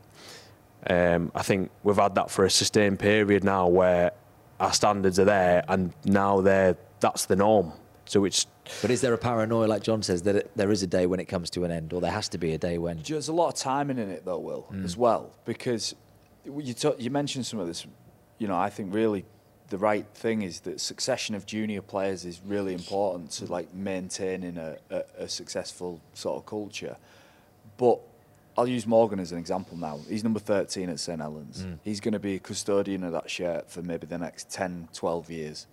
um, I think we've had that for a sustained period now, where our standards are there, and now they're that's the norm. So it's But is there a paranoia, like Jon says, that it, there is a day when it comes to an end, or there has to be a day when? There's a lot of timing in it, though, Will, as well, because you ta- you mentioned some of this. You know, I think really the right thing is that succession of junior players is really important to like maintaining a, a, a successful sort of culture. But I'll use Morgan as an example now. He's number 13 at St Helens. Mm. He's going to be a custodian of that shirt for maybe the next 10, 12 years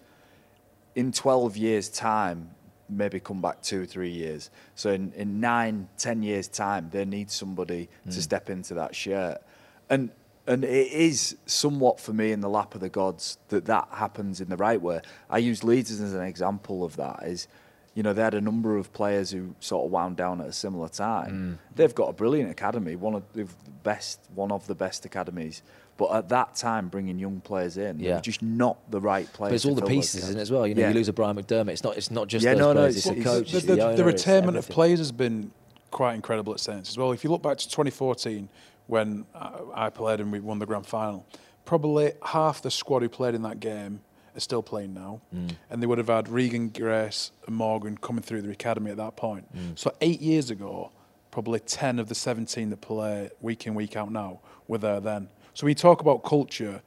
in 12 years' time, maybe come back two or three years. So in, in nine, ten years' time, they need somebody to mm. step into that shirt. And and it is somewhat for me in the lap of the gods that that happens in the right way. I use Leeds as an example of that. Is you know they had a number of players who sort of wound down at a similar time. Mm. They've got a brilliant academy, one of the best, one of the best academies. But at that time, bringing young players in, they Yeah. just not the right players. But it's all the pieces, gaps. isn't it, as well? You know, Yeah. you lose a Brian McDermott. It's not. It's not just Yeah, those no, no, players. it's- It's, the it's- coach. the, it's the, the, the retirement of players has been quite incredible at Saints as well. If you look back to 2014 when I, I played and we won the grand final, probably half the squad who played in that game are still playing now, Mm. and they would have had Regan, Grace, and Morgan coming through the academy at that point. Mm. So eight years ago, probably 10 of the 17 that play week in week out now were there then. So when you talk about culture,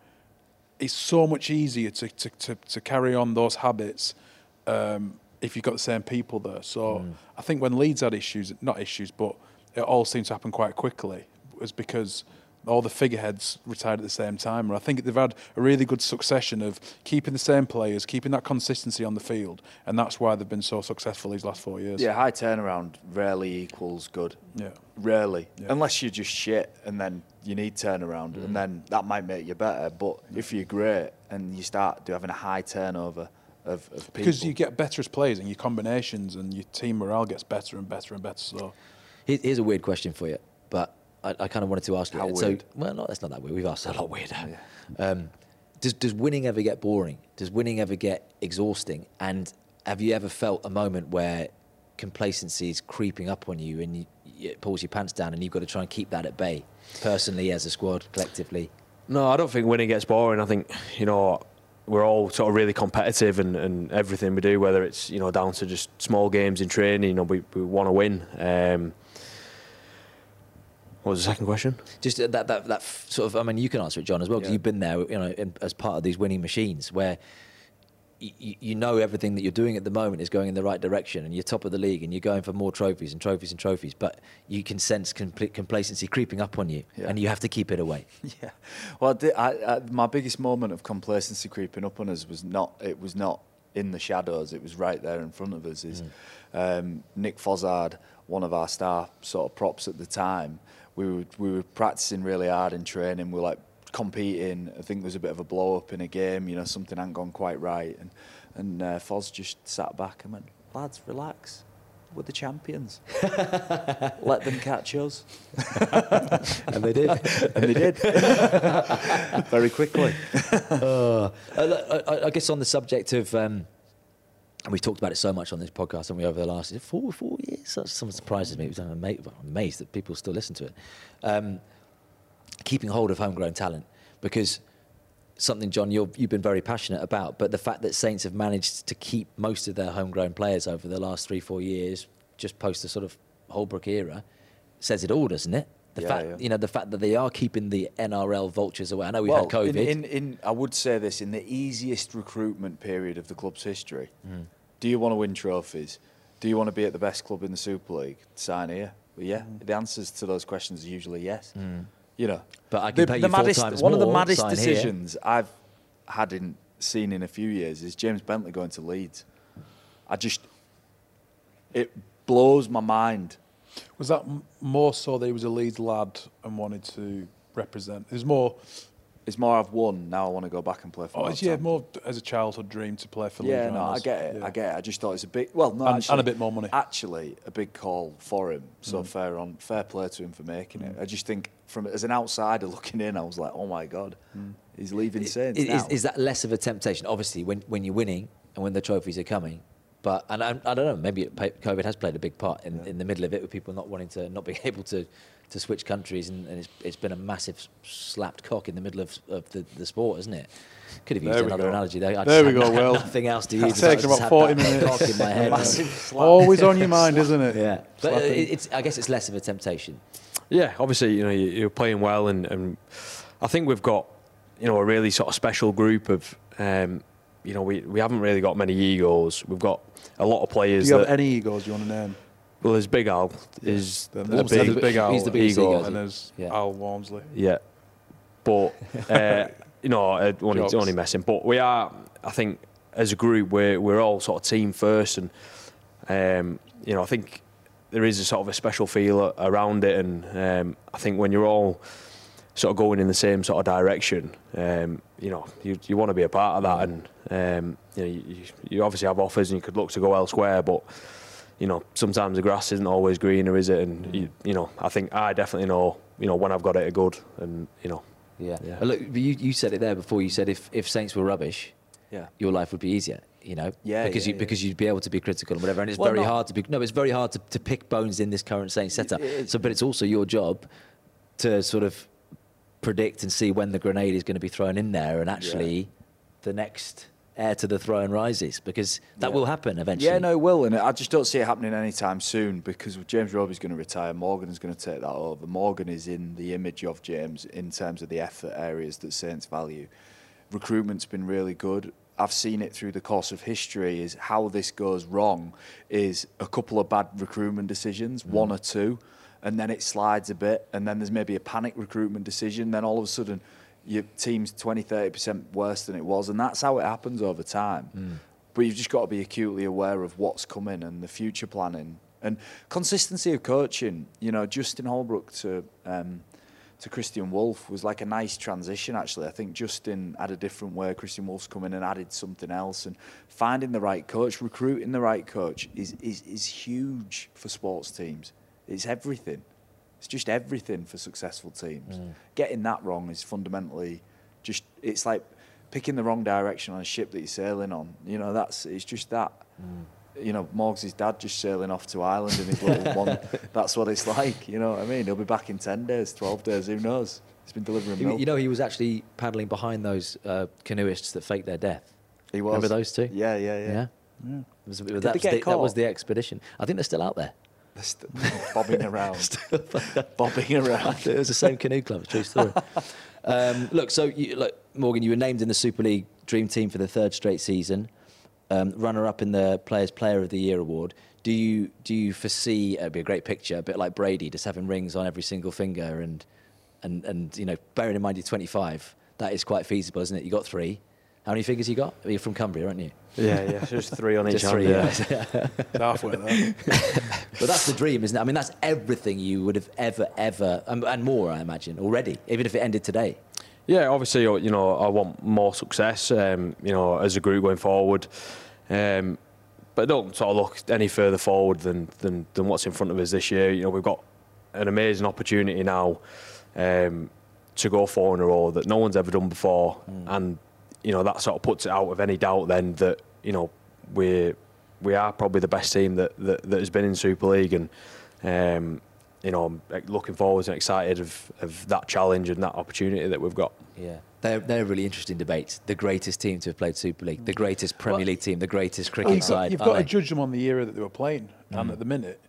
it's so much easier to, to, to, to carry on those habits um, if you've got the same people there. So I think when Leeds had issues, not issues, but it all seemed to happen quite quickly, was because all the figureheads retired at the same time. And I think they've had a really good succession of keeping the same players, keeping that consistency on the field, and that's why they've been so successful these last four years. Yeah, high turnaround rarely equals good. Yeah. Rarely. Yeah. Unless you're just shit and then you need turnaround and mm. then that might make you better. But if you're great and you start do having a high turnover of, of people. Because you get better as players and your combinations and your team morale gets better and better and better. So Here's a weird question for you, but I, I kind of wanted to ask you. How. So, weird? well, no, that's not that weird. We've asked a lot weirder. Um, does does winning ever get boring? Does winning ever get exhausting? And have you ever felt a moment where complacency is creeping up on you and you, it pulls your pants down and you've got to try and keep that at bay, personally, as a squad, collectively? No, I don't think winning gets boring. I think you know we're all sort of really competitive and, and everything we do, whether it's you know down to just small games in training. You know, we, we want to win. Um, what was the second question? Just that, that, that sort of, I mean, you can answer it, Jon, as well, because Yeah. you've been there, you know, in, as part of these winning machines where y- y- you know everything that you're doing at the moment is going in the right direction and you're top of the league and you're going for more trophies and trophies and trophies, but you can sense complete complacency creeping up on you Yeah. and you have to keep it away. <laughs> Yeah. Well, I I, my biggest moment of complacency creeping up on us was not. It was not in the shadows. It was right there in front of us. Is um, Nick Fozzard, one of our star sort of props at the time. We were we were practicing really hard in training. We were like competing. I think there was a bit of a blow up in a game. You know, something hadn't gone quite right, and and uh, Foz just sat back and went, "Lads, relax." We're the champions. <laughs> Let them catch us. <laughs> and they did. <laughs> And they did. Very quickly. Uh, I, I- I guess on the subject of, um, and we've talked about it so much on this podcast, and we over the last four four years. That some surprises me. It was- I'm ama- well, I'm amazed that people still listen to it. Um, keeping hold of homegrown talent because something, Jon, you're, you've been very passionate about. But the fact that Saints have managed to keep most of their homegrown players over the last three four years, just post the sort of Holbrook era, says it all, doesn't it? The Yeah, fact, yeah. you know, the fact that they are keeping the NRL vultures away. I know we've had COVID. In, in, in, I would say this in the easiest recruitment period of the club's history. Mm. Do you want to win trophies? Do you want to be at the best club in the Super League? Sign here. Well, yeah, the answers to those questions are usually yes. You know, Mm. But I can the, pay the you four maddest, times one of the maddest sign here. decisions I've had in seen in a few years is James Bentley going to Leeds. I just, it blows my mind. Was that m- more so that he was a Leeds lad and wanted to represent? There's more. It's more I've won now. I want to go back and play for. Oh, it's, yeah, Northampton. more as a childhood dream to play for Yeah, Leeds. no, I get it. Yeah. I get it. I just thought it's a big, well, no, And- and a bit more money. Actually, a big call for him. So mm. fair on, fair play to him for making it. Mm. I just think, from as an outsider looking in, I was like, oh my god, mm. he's leaving Saints Is, now. is, is that less of a temptation? Obviously, when, when you're winning and when the trophies are coming. But and I, I don't know. Maybe COVID has played a big part in, in the middle of it, with people not wanting to, not being <laughs> able to, to switch countries, and, and it's, it's been a massive slapped cock in the middle of, of the, the sport, isn't it? Could have used There another go. analogy there. I There we go, Will. Nothing else to use. <laughs> It's taken about 40 minutes. In my <laughs> head. Always on your mind, isn't it? yeah, but Slapping. it, it's. I guess it's less of a temptation. Yeah, obviously, you know, you- you're playing well, and, and I think we've got, you know, a really sort of special group of, um, you know, we, we haven't really got many egos. We've got a lot of players. Do players. you have any egos you want to name? Well, there's Big Al. Is Then a there's, big, there's Big Al, he's the biggest ego. ego. and there's Yeah. Al Walmsley. Yeah, but <laughs> uh, you know, uh, only, Jokes. only messing. But we are, I think, as a group, we're we're all sort of team first, and um, you know, I think there is a sort of a special feel around it, and um, I think when you're all sort of going in the same sort of direction, um, you know, you, you want to be a part of that, and um, you, know, you, you obviously have offers and you could look to go elsewhere, but you know, sometimes the grass isn't always greener, is it? And mm. you, you know, I think I definitely know, you know, when I've got it a good, and you know, Yeah. Yeah. Look, you, you said it there before. You said if, if Saints were rubbish, Yeah. your life would be easier. You know, Yeah, because yeah, you yeah. because you'd be able to be critical and whatever. And it's Well, very not- hard to be no, it's very hard to, to pick bones in this current Saints setup. It. So, but it's also your job to sort of predict and see when the grenade is going to be thrown in there, and actually, the next heir to the throne rises because that Yeah. will happen eventually. Yeah, no, it will, and I just don't see it happening anytime soon because James Roby's going to retire. Morgan is going to take that over. Morgan is in the image of James in terms of the effort areas that Saints value. Recruitment's been really good. I've seen it through the course of history. Is how this goes wrong is a couple of bad recruitment decisions, mm. one or two, and then it slides a bit, and then there's maybe a panic recruitment decision. Then all of a sudden, your team's 20, 30% worse than it was, and that's how it happens over time. But you've just got to be acutely aware of what's coming and the future planning and consistency of coaching. You know, Justin Holbrook to um, to Kristian Woolf was like a nice transition. Actually, I think Justin had a different way. Kristian Woolf's come in and added something else, and finding the right coach, recruiting the right coach is is is huge for sports teams. It's everything. It's just everything for successful teams. Getting that wrong is fundamentally just it's like picking the wrong direction on a ship that you're sailing on. You know, that's it's just that. You know, Morgs' dad just sailing off to Ireland in his little <laughs> one. That's what it's like. You know what I mean? He'll be back in ten days, twelve days. Who knows? He's been delivering You, milk. you know, he was actually paddling behind those uh, canoeists that faked their death. he was. Remember those two? Yeah, yeah, yeah. Yeah. It was- that, they was get the, that was the expedition. I think they're still out there. They're st- <laughs> bobbing around, <laughs> bobbing around. <laughs> it was the same canoe club. True story. um, look, so you, look, Morgan, you were named in the Super League Dream Team for the third straight season. Um, runner-up in the Players Player of the Year award. Do you do you foresee it'd be a great picture, a bit like Brady, just having rings on every single finger and and and you know, bearing in mind you're 25, that is quite feasible, isn't it? You got three. How many fingers you got? You're from Cumbria, aren't you? yeah, yeah, just three on <laughs> each Just hand. three. yeah. yeah. <laughs> Halfway there. <laughs> But that's the dream, isn't it? I mean, that's everything you would have ever, ever, um, and more, I imagine, already, even if it ended today. Yeah, obviously, you know, I want more success, um, you know, as a group going forward. Um, but don't sort of look any further forward than, than, than what's in front of us this year. You know, we've got an amazing opportunity now um, to go four in a row that no one's ever done before, and you know that sort of puts it out of any doubt then that you know we we are probably the best team that, that, that has been in Super League, and um, you know I'm looking forward and excited of, of that challenge and that opportunity that we've got. Yeah. They're, they're really interesting debates. The greatest team to have played Super League, the greatest Premier Well- League team, the greatest cricket you've got, side. you've aren't got to judge them on the era that they were playing, and at the minute,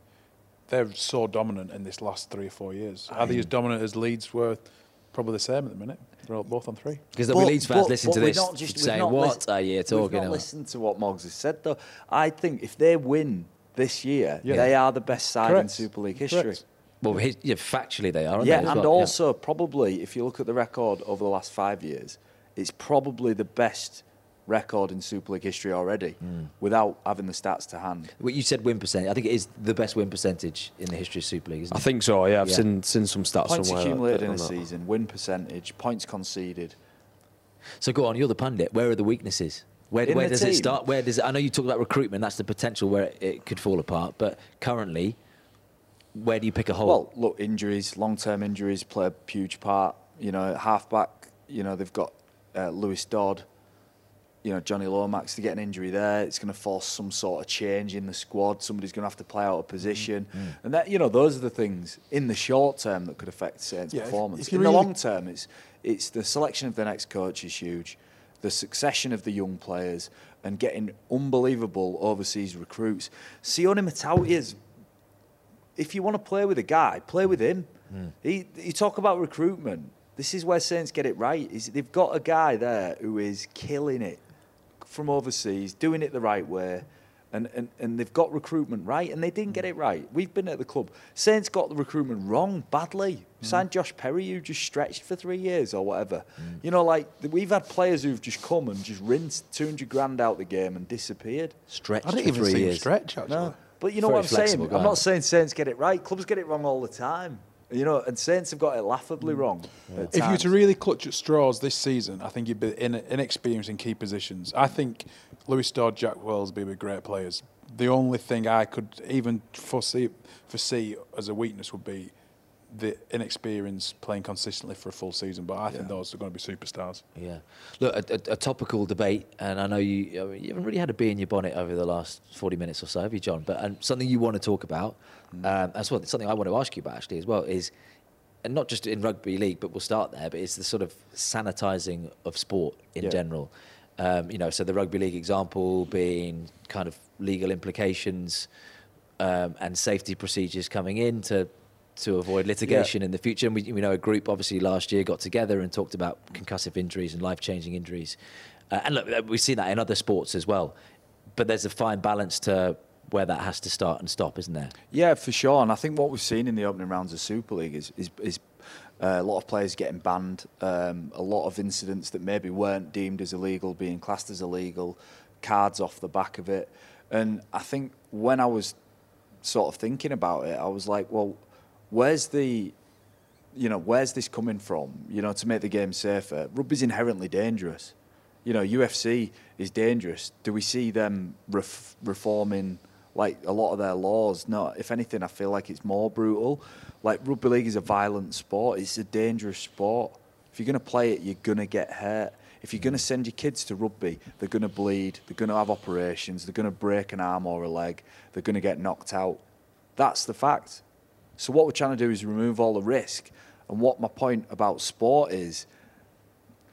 they're so dominant in this last three or four years. Are they as dominant as Leeds were? Probably the same at the minute. They're all, both on three. Because there'll be Leeds fans but- listening but to we've this not just- saying, what lis- are you We've talking not about? listened to what Morgs has said, though. I think if they win this year, Yeah. they are the best side Correct. in Super League history. Correct. Well, his, yeah, factually they are, aren't Yeah, they? and well? also probably if you look at the record over the last five years, it's probably the best record in Super League history already, Hmm. without having the stats to hand. Well, you said win percentage. I think it is the best win percentage in the history of Super League, isn't I think so. Yeah, I've Yeah. seen seen some stats Points somewhere. that- accumulated in on a season, win percentage, points conceded. So go on, you're the pundit. Where are the weaknesses? Where, where the does it start? Where does it, I know you talk about recruitment. That's the potential where it, it could fall apart. But currently, where do you pick a hole? Well, look, injuries, long-term injuries play a huge part. You know, halfback, you know they've got uh, Lewis Dodd. You know, Jonny Lomax to get an injury there, it's going to force some sort of change in the squad. Somebody's going to have to play out of position, mm, mm. and that you know those are the things in the short term that could affect Saints' Yeah, performance. if you in the long term, it's it's the selection of the next coach is huge, the succession of the young players, and getting unbelievable overseas recruits. Sione Mata'utia is, if you want to play with a guy, play with him. Mm. He, you talk about recruitment. This is where Saints get it right. Is they've got a guy there who is killing it from overseas, doing it the right way, and, and, and they've got recruitment right, and they didn't get mm. it right. We've been at the club. Saints got the recruitment wrong badly. Mm. Signed Josh Perry, who just stretched for three years or whatever. Mm. You know, like we've had players who've just come and just rinsed 200 grand out the game and disappeared. stretched I didn't for even three see him years. stretch, actually. No. But you know Very what I'm saying? guy. I'm not saying Saints get it right. Clubs get it wrong all the time. You know, and Saints have got it laughably mm. wrong. at If you were to really clutch at straws this season, I think you'd be in, inexperienced in key positions. I think Lewis Dodd, Jack Wells would be great players. The only thing I could even foresee, foresee as a weakness would be the inexperience playing consistently for a full season. But I think Yeah. those are going to be superstars. Yeah. Look, a, a, a topical debate, and I know you, I mean, you haven't really had a bee in your bonnet over the last 40 minutes or so, have you, Jon? But um, something you want to talk about, um, as well, something I want to ask you about actually as well, is, and not just in rugby league, but we'll start there, but it's the sort of sanitising of sport in Yeah. general. Um, you know, so the rugby league example being kind of legal implications um, and safety procedures coming in to to avoid litigation in the future. And we, we know a group obviously last year got together and talked about concussive injuries and life changing injuries. Uh, and look, we've seen that in other sports as well. But there's a fine balance to where that has to start and stop, isn't there? Yeah, for sure. And I think what we've seen in the opening rounds of Super League is is, is uh, a lot of players getting banned, um, a lot of incidents that maybe weren't deemed as illegal being classed as illegal, cards off the back of it. And I think when I was sort of thinking about it, I was like, well, where's the you know, where's this coming from? You know, to make the game safer. Rugby's inherently dangerous. You know, UFC is dangerous. Do we see them ref- reforming like a lot of their laws? No. If anything, I feel like it's more brutal. Like rugby league is a violent sport. It's a dangerous sport. If you're going to play it, you're going to get hurt. If you're going to send your kids to rugby, they're going to bleed. They're going to have operations. They're going to break an arm or a leg. They're going to get knocked out. That's the fact. So what we're trying to do is remove all the risk. And what my point about sport is,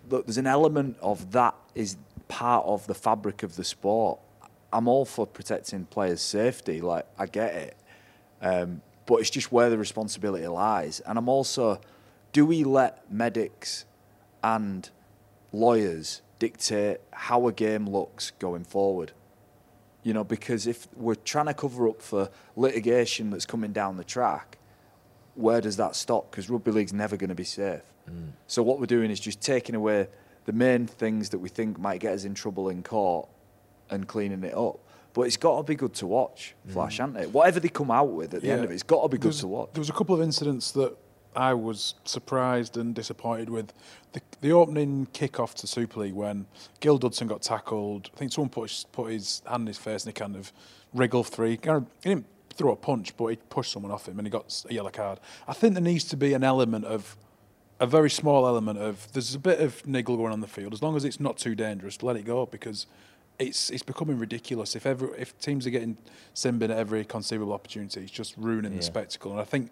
look, there's an element of that is part of the fabric of the sport. I'm all for protecting players' safety, like I get it, um, but it's just where the responsibility lies. And I'm also, do we let medics and lawyers dictate how a game looks going forward? You know, because if we're trying to cover up for litigation that's coming down the track, where does that stop? Because rugby league's never going to be safe. Mm. So what we're doing is just taking away the main things that we think might get us in trouble in court and cleaning it up. But it's got to be good to watch, Flash, mm. hasn't it? Whatever they come out with at the end of it, it's got to be good There's- to watch. There was a couple of incidents that I was surprised and disappointed with. The, the opening kick-off to Super League when Gil Dudson got tackled. I think someone put his, put his hand in his face and he kind of wriggled free. He, kind of, he didn't throw a punch, but he pushed someone off him and he got a yellow card. I think there needs to be an element of a very small element of there's a bit of niggle going on the field. As long as it's not too dangerous, let it go because it's it's becoming ridiculous. If every if teams are getting sin bin at every conceivable opportunity, it's just ruining Yeah. the spectacle. And I think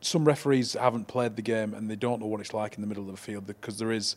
some referees haven't played the game and they don't know what it's like in the middle of the field because there is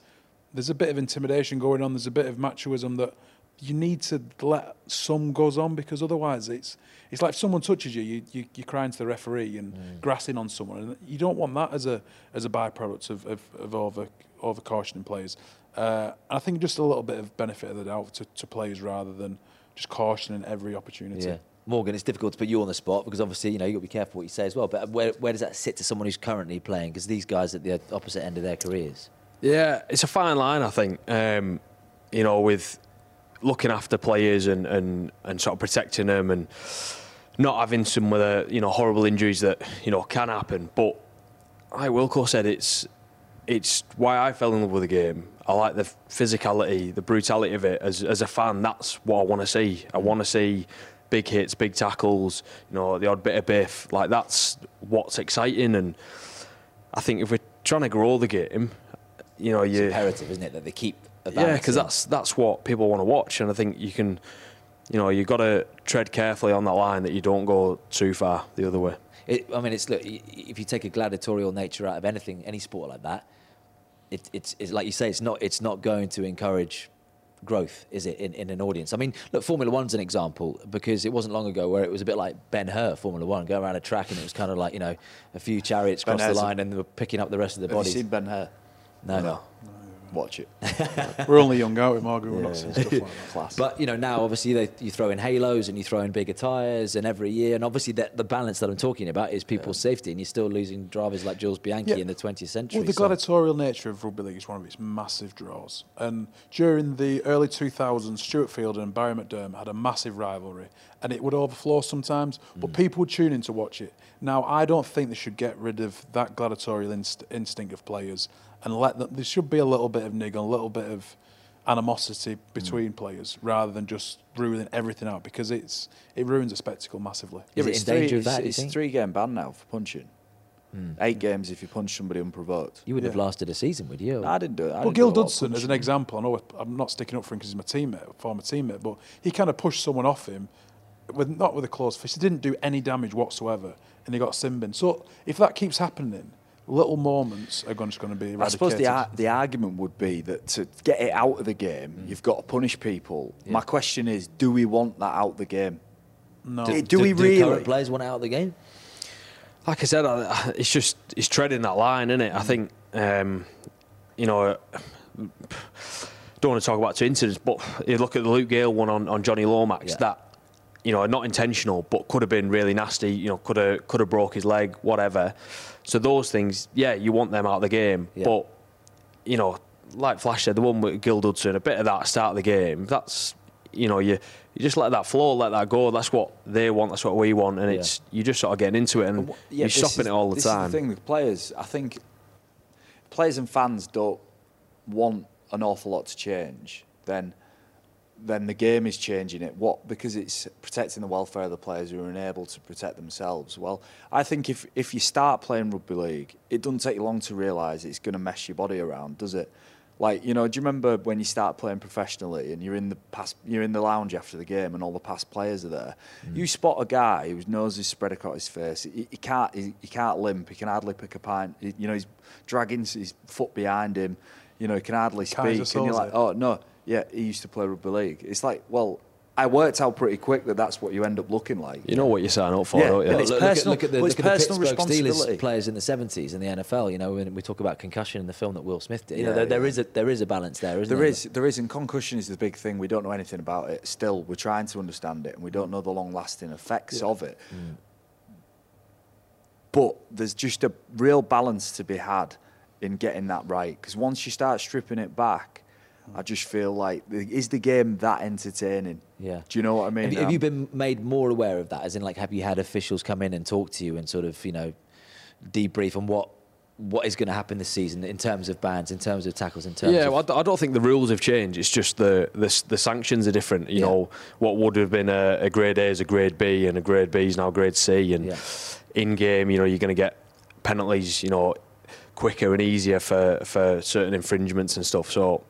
there's a bit of intimidation going on. There's a bit of machoism that you need to let some goes on because otherwise it's it's like if someone touches you, you, you you're crying to the referee and grassing on someone, and you don't want that as a as a byproduct of of, of over over cautioning players. Uh, I think just a little bit of benefit of the doubt to, to players rather than just cautioning every opportunity. Yeah. Morgan, it's difficult to put you on the spot because obviously, you know, you've got to be careful what you say as well. But where, where does that sit to someone who's currently playing? Because these guys are at the opposite end of their careers. Yeah, it's a fine line, I think. Um, you know, with looking after players and, and, and sort of protecting them and not having some of the you know horrible injuries that you know can happen. But like Wilco said, it's it's why I fell in love with the game. I like the physicality, the brutality of it. As as a fan, that's what I want to see. I want to see big hits, big tackles, you know, the odd bit of biff. Like that's what's exciting. And I think if we're trying to grow the game, you know, It's you imperative, isn't it, that they keep yeah, because that's that's what people want to watch, and I think you can, you know, you've got to tread carefully on that line that you don't go too far the other way. It, I mean, it's look. If you take a gladiatorial nature out of anything, any sport like that, it, it's, it's like you say. It's not. It's not going to encourage growth, is it, in, in an audience? I mean, look, Formula One's an example because it wasn't long ago where it was a bit like Ben Hur, Formula One, going around a track and it was kind of like you know a few chariots crossed the line and they were picking up the rest of the Have you bodies. seen Ben Hur? no, no. Watch it. <laughs> We're only young, aren't we, Margaret? We're not seeing stuff like that. Class. <laughs> But you know now, obviously, they, you throw in halos and you throw in bigger tyres, and every year, and obviously, that the balance that I'm talking about is people's safety, and you're still losing drivers like Jules Bianchi Yeah. in the 20th century. Well, the so- gladiatorial nature of rugby league is one of its massive draws. And during the early 2000s, Stuart Field and Barrie McDermott had a massive rivalry, and it would overflow sometimes, but mm. people would tune in to watch it. Now, I don't think they should get rid of that gladiatorial inst- instinct of players and let them. There should be a little bit of niggle, a little bit of animosity between players, rather than just ruining everything out because it's it ruins a spectacle massively. Is but it's in danger three, of that, It's, it's three game ban now for punching. Hmm. Eight games if you punch somebody unprovoked. you wouldn't have lasted a season, would you? No, I didn't do it. I Well, Gil do a lot of Dudson, as an example, I know I'm not sticking up for him because he's my teammate, former teammate, but he kind of pushed someone off him, with not with a close fist. He didn't do any damage whatsoever, and he got sin bin. So if that keeps happening, little moments are going- just going to be I suppose the ar- the argument would be that to get it out of the game, Mm. you've got to punish people. My question is, do we want that out of the game? no. Do, do we do really? current players want out of the game? like I said, I- it's just it's treading that line, isn't it? I think um, you know. Don't want to talk about two incidents, but you look at the Luke Gale one on, on Jonny Lomax. Yeah. That you know, not intentional, but could have been really nasty. You know, could have could have broke his leg, whatever. So those things, yeah, you want them out of the game. Yeah. But you know, like Flash said, the one with Gil Dudson, a bit of that start of the game. That's you know, you you just let that flow, let that go. That's what they want. That's what we want, and Yeah. it's you just sort of getting into it, and Well, you're stopping is- it all the this time. Is the thing with players, I think players and fans don't want an awful lot to change. Then, then the game is changing it. What? Because it's protecting the welfare of the players who are unable to protect themselves. Well, I think if if you start playing rugby league, it doesn't take you long to realise it's going to mess your body around, does it? Like you know, do you remember when you start playing professionally and you're in the past, you're in the lounge after the game and all the past players are there? You spot a guy whose nose is spread across his face. He, he can't, he, he can't limp. He can hardly pick a pint. He- you know, he's dragging his foot behind him. You know, he can hardly speak. And you're like, oh no, yeah, he used to play rugby league. It's like, well, I worked out pretty quick that that's what you end up looking like. you know what you're signing up for, Yeah, don't you? and it's look, look at, personal- look at the, well, look it's at the personal Pittsburgh Steelers responsibility. players in the 70s in the NFL. You know, when we talk about concussion in the film that Will Smith did, you know, Yeah, there, there yeah. is a there is a balance there, isn't There there? is, there is, and concussion is the big thing. We don't know anything about it. Still, we're trying to understand it, and we don't know the long-lasting effects of it. But there's just a real balance to be had in getting that right. Because once you start stripping it back, I just feel like is the game that entertaining? Yeah. Do you know what I mean? Have you, have Um, you been made more aware of that? As in, like, have you had officials come in and talk to you and sort of, you know, debrief on what what is going to happen this season in terms of bans, in terms of tackles, in terms Yeah, of well, I d- I don't think the rules have changed. It's just the the, the sanctions are different. You Yeah. know, what would have been a, a grade A is a grade B, and a grade B is now grade C. And Yeah. in game, you know, you're going to get penalties. You know, quicker and easier for for certain infringements and stuff. So,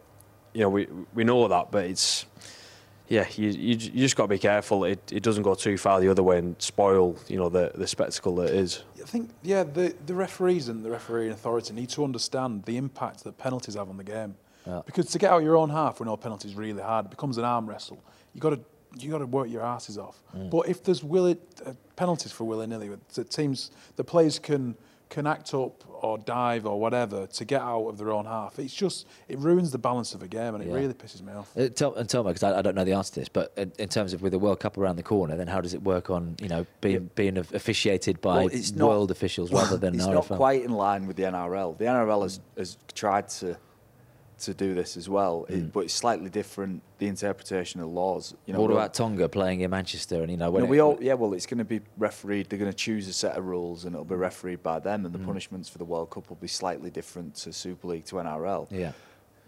you know, we we know that, but it's yeah, you you, you just got to be careful. It it doesn't go too far the other way and spoil you know the the spectacle that is. I think, yeah, the, the referees and the refereeing authority need to understand the impact that penalties have on the game. Yeah. Because to get out your own half when all penalties really hard, it becomes an arm wrestle. You got to you got to work your asses off. But if there's willy, uh, penalties for willy nilly, the teams, the players can can act up or dive or whatever to get out of their own half. It's just it ruins the balance of a game, and it Yeah. really pisses me off. Uh, tell, and tell me, because I, I don't know the answer to this, but in, in terms of with the World Cup around the corner, then how does it work on you know being being officiated by Well, it's not- world officials rather <laughs> than it's RFL? not quite in line with the NRL. The NRL has, has tried to to do this as well, it- but it's slightly different. The interpretation of laws. You know, what about Tonga playing in Manchester? And you know, when No, it- we all yeah. Well, it's going to be refereed. They're going to choose a set of rules, and it'll be refereed by them. Mm. And the punishments for the World Cup will be slightly different to Super League to NRL. yeah.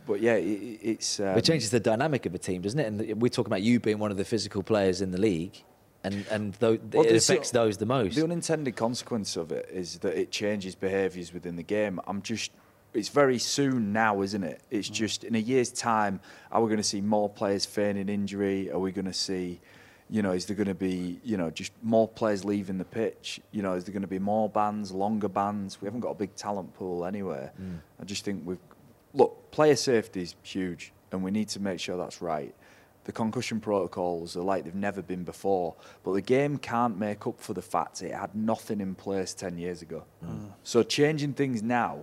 But yeah, it, it- it's. Um, it changes the dynamic of a team, doesn't it? And we're talking about you being one of the physical players in the league, and and Well, it affects those the most. The unintended consequence of it is that it changes behaviours within the game. I'm just. It's very soon now, isn't it? It's Mm. just in a year's time. Are we going to see more players feigning injury? Are we going to see, you know, is there going to be, you know, just more players leaving the pitch? You know, is there going to be more bans, longer bans? We haven't got a big talent pool anywhere. Mm. I just think we've look. Player safety is huge, and we need to make sure that's right. The concussion protocols are like they've never been before, but the game can't make up for the fact it had nothing in place ten years ago. So changing things now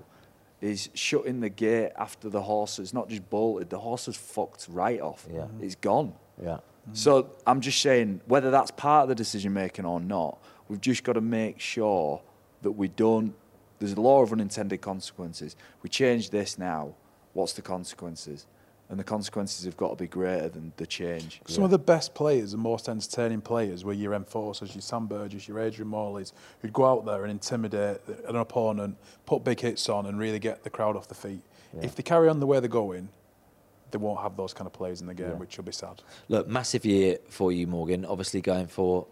is shutting the gate after the horse has not just bolted, the horse has fucked right off. Yeah. Mm-hmm. It's gone. Yeah. Mm-hmm. So I'm just saying, whether that's part of the decision making or not, we've just got to make sure that we don't. There's a law of unintended consequences. We change this now. What's the consequences? And the consequences have got to be greater than the change. Some of the best players and most entertaining players were your enforcers, your Sam Burgess, your Adrian Morleys, who'd go out there and intimidate an opponent, put big hits on, and really get the crowd off the feet. If they carry on the way they're going, they won't have those kind of players in the game, which will be sad. Look, massive year for you, Morgan. Obviously going for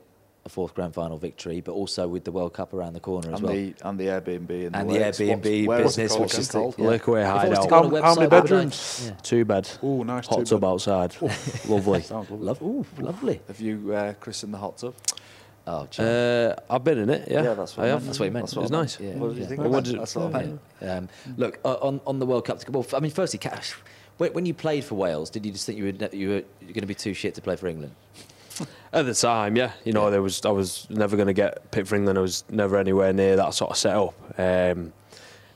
a fourth grand final victory, but also with the World Cup around the corner as And well. the and the Airbnb and, And the, the lakes. What's- Airbnb where was it business, called? which is What's the- called? yeah. Lakeway I was hideout. go on a How- how many website, what would I- bedrooms? Yeah. Two bed. Oh, nice. Hot tub bed. outside. <laughs> Lovely. Lovely. Love, ooh, lovely. Have you uh, christened the hot tub? Oh, Uh, I've been in it. Yeah, that's I what I have. meant. That's what you meant. That's It was nice. Yeah. What did you Yeah. think? Well, of what that? did- That's what I meant. Um, look uh, on on the World Cup. Well, I mean, firstly, Cash, when, when you played for Wales, did you just think you were ne- you were going to be too shit to play for England? At the time, yeah, you know, Yeah. there was I was never going to get picked for England. I was never anywhere near that sort of setup. Um,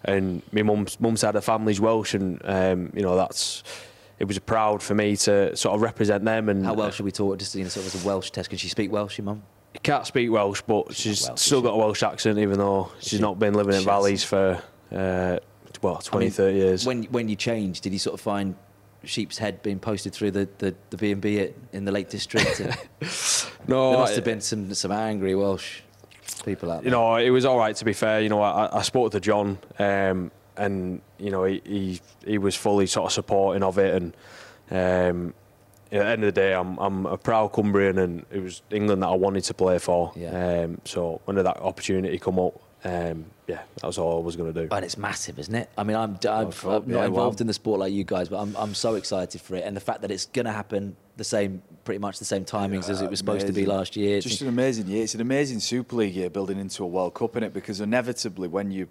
and my mum's mum's side of the family's Welsh, and um, you know that's it was proud for me to sort of represent them. And How well should we talk? Just you know, sort of as a Welsh test. Can she speak Welsh, your mum? can't speak Welsh, but she's Welsh, still got a Welsh accent, even though she's she? not been living in valleys for uh, well 20, 30 years. When when you changed, did you sort of find sheep's head being posted through the the, the B and B in the Lake District? <laughs> No, there must have been some some angry Welsh people out there. you know, it was all right to be fair. You know, I, I spoke to John, um, and you know, he, he he was fully sort of supporting of it, and um, at the end of the day, I'm I'm a proud Cumbrian, and it was England that I wanted to play for. Yeah. Um, so when that opportunity come up, um, yeah, that was all I was going to do. And it's massive, isn't it? I mean, I'm, I'm, Oh, fuck, I'm not yeah, involved well- in the sport like you guys, but I'm, I'm so excited for it. And the fact that it's going to happen the same, pretty much the same timings as it was supposed to be last year. It's just an amazing year. It's an amazing Super League year building into a World Cup in it because inevitably when you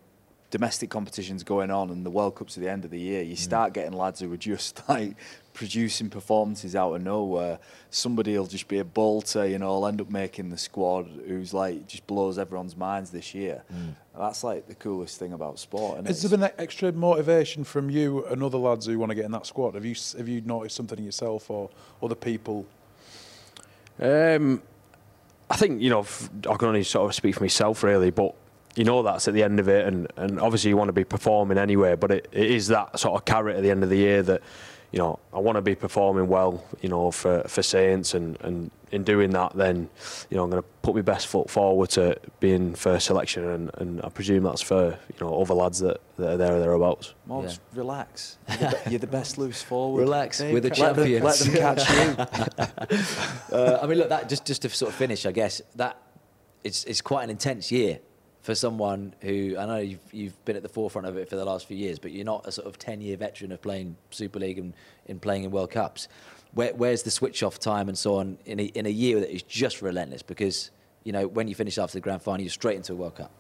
domestic competitions going on and the World Cup's at the end of the year, you start getting lads who are just <laughs> like producing performances out of nowhere. Somebody will just be a bolter, you know, will end up making the squad who's like just blows everyone's minds this year. And that's like the coolest thing about sport. And Has there been that extra motivation from you and other lads who want to get in that squad? Have you have you noticed something in yourself or other people? Um, I think you know I can only sort of speak for myself really, but you know that's at the end of it, and, and obviously you want to be performing anyway. But it, it is that sort of carrot at the end of the year that you know I want to be performing well, you know, for for Saints, and and in doing that, then you know I'm going to put my best foot forward to being first selection, and, and I presume that's for you know other lads that, that are there or thereabouts. Morgs, relax. <laughs> You're the, you're the best loose forward. Relax, They we're the ca- let them- champions. Let them catch you. <laughs> <laughs> uh, I mean, look, that just just to sort of finish, I guess that it's it's quite an intense year for someone who I know you've you've been at the forefront of it for the last few years, but you're not a sort of ten year veteran of playing Super League and in playing in World Cups. Where, where's the switch off time and so on in a, in a year that is just relentless? Because you know when you finish after the grand final, you're straight into a World Cup.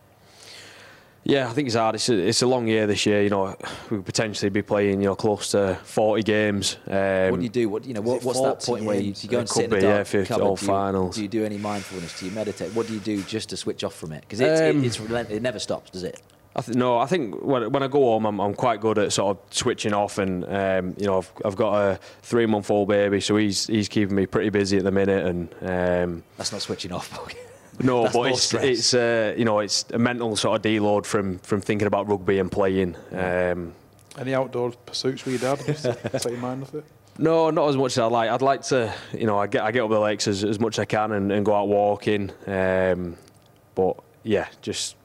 Yeah, I think it's hard. It's a, it's a long year this year. You know, we could potentially be playing you know close to 40 games. Um, what do you do? What you know? What, what's that 40 point where you, you go and sit in the yeah, dark it's cupboard? all do, you, finals. do you do any mindfulness? Do you meditate? What do you do just to switch off from it? Because it's, Um, it, it's relent- it never stops, does it? I th- no, I think when, when I go home, I'm, I'm quite good at sort of switching off, and um, you know, I've, I've got a three-month-old baby, so he's he's keeping me pretty busy at the minute, and um, That's not switching off. <laughs> no, That's but more it's it's uh, you know, it's a mental sort of deload from from thinking about rugby and playing. Um, Any outdoor pursuits with your dad? <laughs> Take your mind off it. No, not as much as I'd like. I'd like to, you know, I get I get up the lakes as, as much as I can and, and go out walking. Um, but yeah, just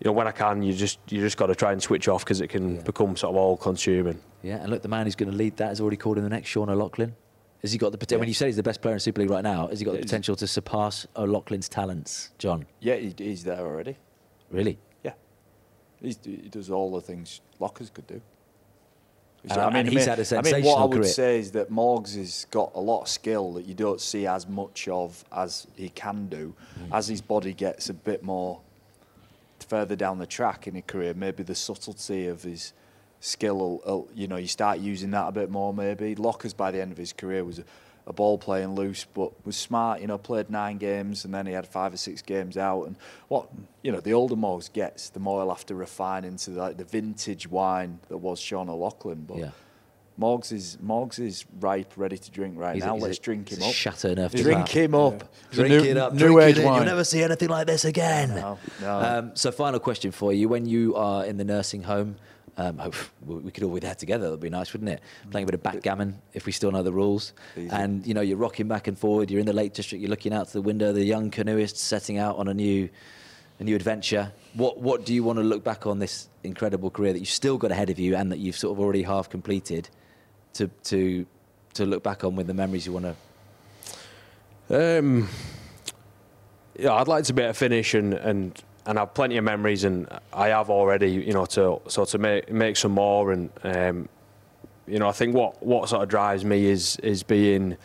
you know, when I can, you just you just got to try and switch off because it can Yeah. become sort of all consuming. Yeah, and look, the man who's going to lead that is already called in the next Sean O'Loughlin. Has he got the potential? When you say he's the best player in Super League right now, has he got the Yeah, potential to surpass O'Loughlin's talents, Jon? Yeah, he, he's there already. Really? Yeah. He's, he does all the things Lockers could do. And- and he's had a I mean, what I would career. say is that Morgs has got a lot of skill that you don't see as much of as he can do. Mm. As his body gets a bit more further down the track in his career, maybe the subtlety of his skill, will, will- you know, you start using that a bit more maybe. Lockers, by the end of his career, was a, a ball playing loose, but was smart. You know, played nine games and then he had five or six games out. And what you know, the older Morgs gets, the more he'll have to refine into like the vintage wine that was Sean O'Loughlin. But Yeah. Morgs is Morgs is ripe, ready to drink right He's now. he's a- Let's drink he's him a up. Chateau Neuf Drink Ducat. him up. He's a Drink new- it up, new drink age it in. You'll never see anything like this again. No, no. Um, so, final question for you: When you are in the nursing home, um, hope we could all be there together. That'd be nice, wouldn't it? Playing a bit of backgammon if we still know the rules. Easy. And you know, you're rocking back and forward. You're in the Lake District. You're looking out to the window. The young canoeists setting out on a new, a new adventure. What What do you want to look back on this incredible career that you've still got ahead of you and that you've sort of already half completed, to to to look back on with the memories you want to Um, yeah, I'd like to be able to finish and, and and I have plenty of memories, and I have already, you know, to so to make make some more, and um, you know, I think what what sort of drives me is is being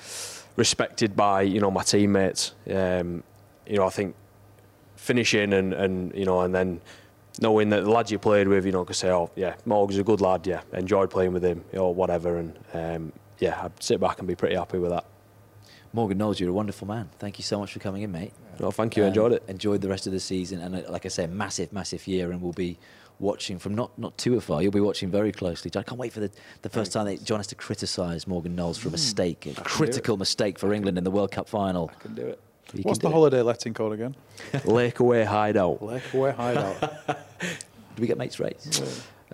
respected by you know my teammates. Um, you know, I think finishing and and you know, and then knowing that the lads you played with, you know, could say, oh yeah, Morgan's a good lad, yeah, enjoyed playing with him, or whatever, and um, yeah, I'd sit back and be pretty happy with that. Morgan Knowles, you're a wonderful man. Thank you so much for coming in, mate. No, thank you, Um, enjoyed it. Enjoyed the rest of the season, and uh, like I say, massive, massive year, and we'll be watching from not not too afar. You'll be watching very closely. I can't wait for the, the first time that Jon has to criticise Morgan Knowles for a mistake, a critical mistake for England in the World Cup final. I can do it. You What's the do it. holiday letting called again? <laughs> Lake Away Hideout. Lakeway Hideout. <laughs> Do we get mates rates?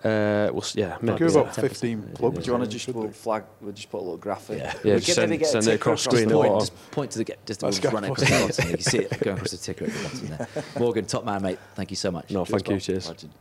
Uh, we'll, yeah, maybe. Give Yeah. about 15 plugs. Do you want to just Should put flag? We'll just put a little graphic. Yeah. Yeah, We just send- get send it ticker across Just screen the or point, just point to the get, just Let's run across across the the bottom. You can see it going across the ticker at the bottom there. <laughs> Morgan, top man, mate. Thank you so much. No, thank you. pal. Cheers. Legend.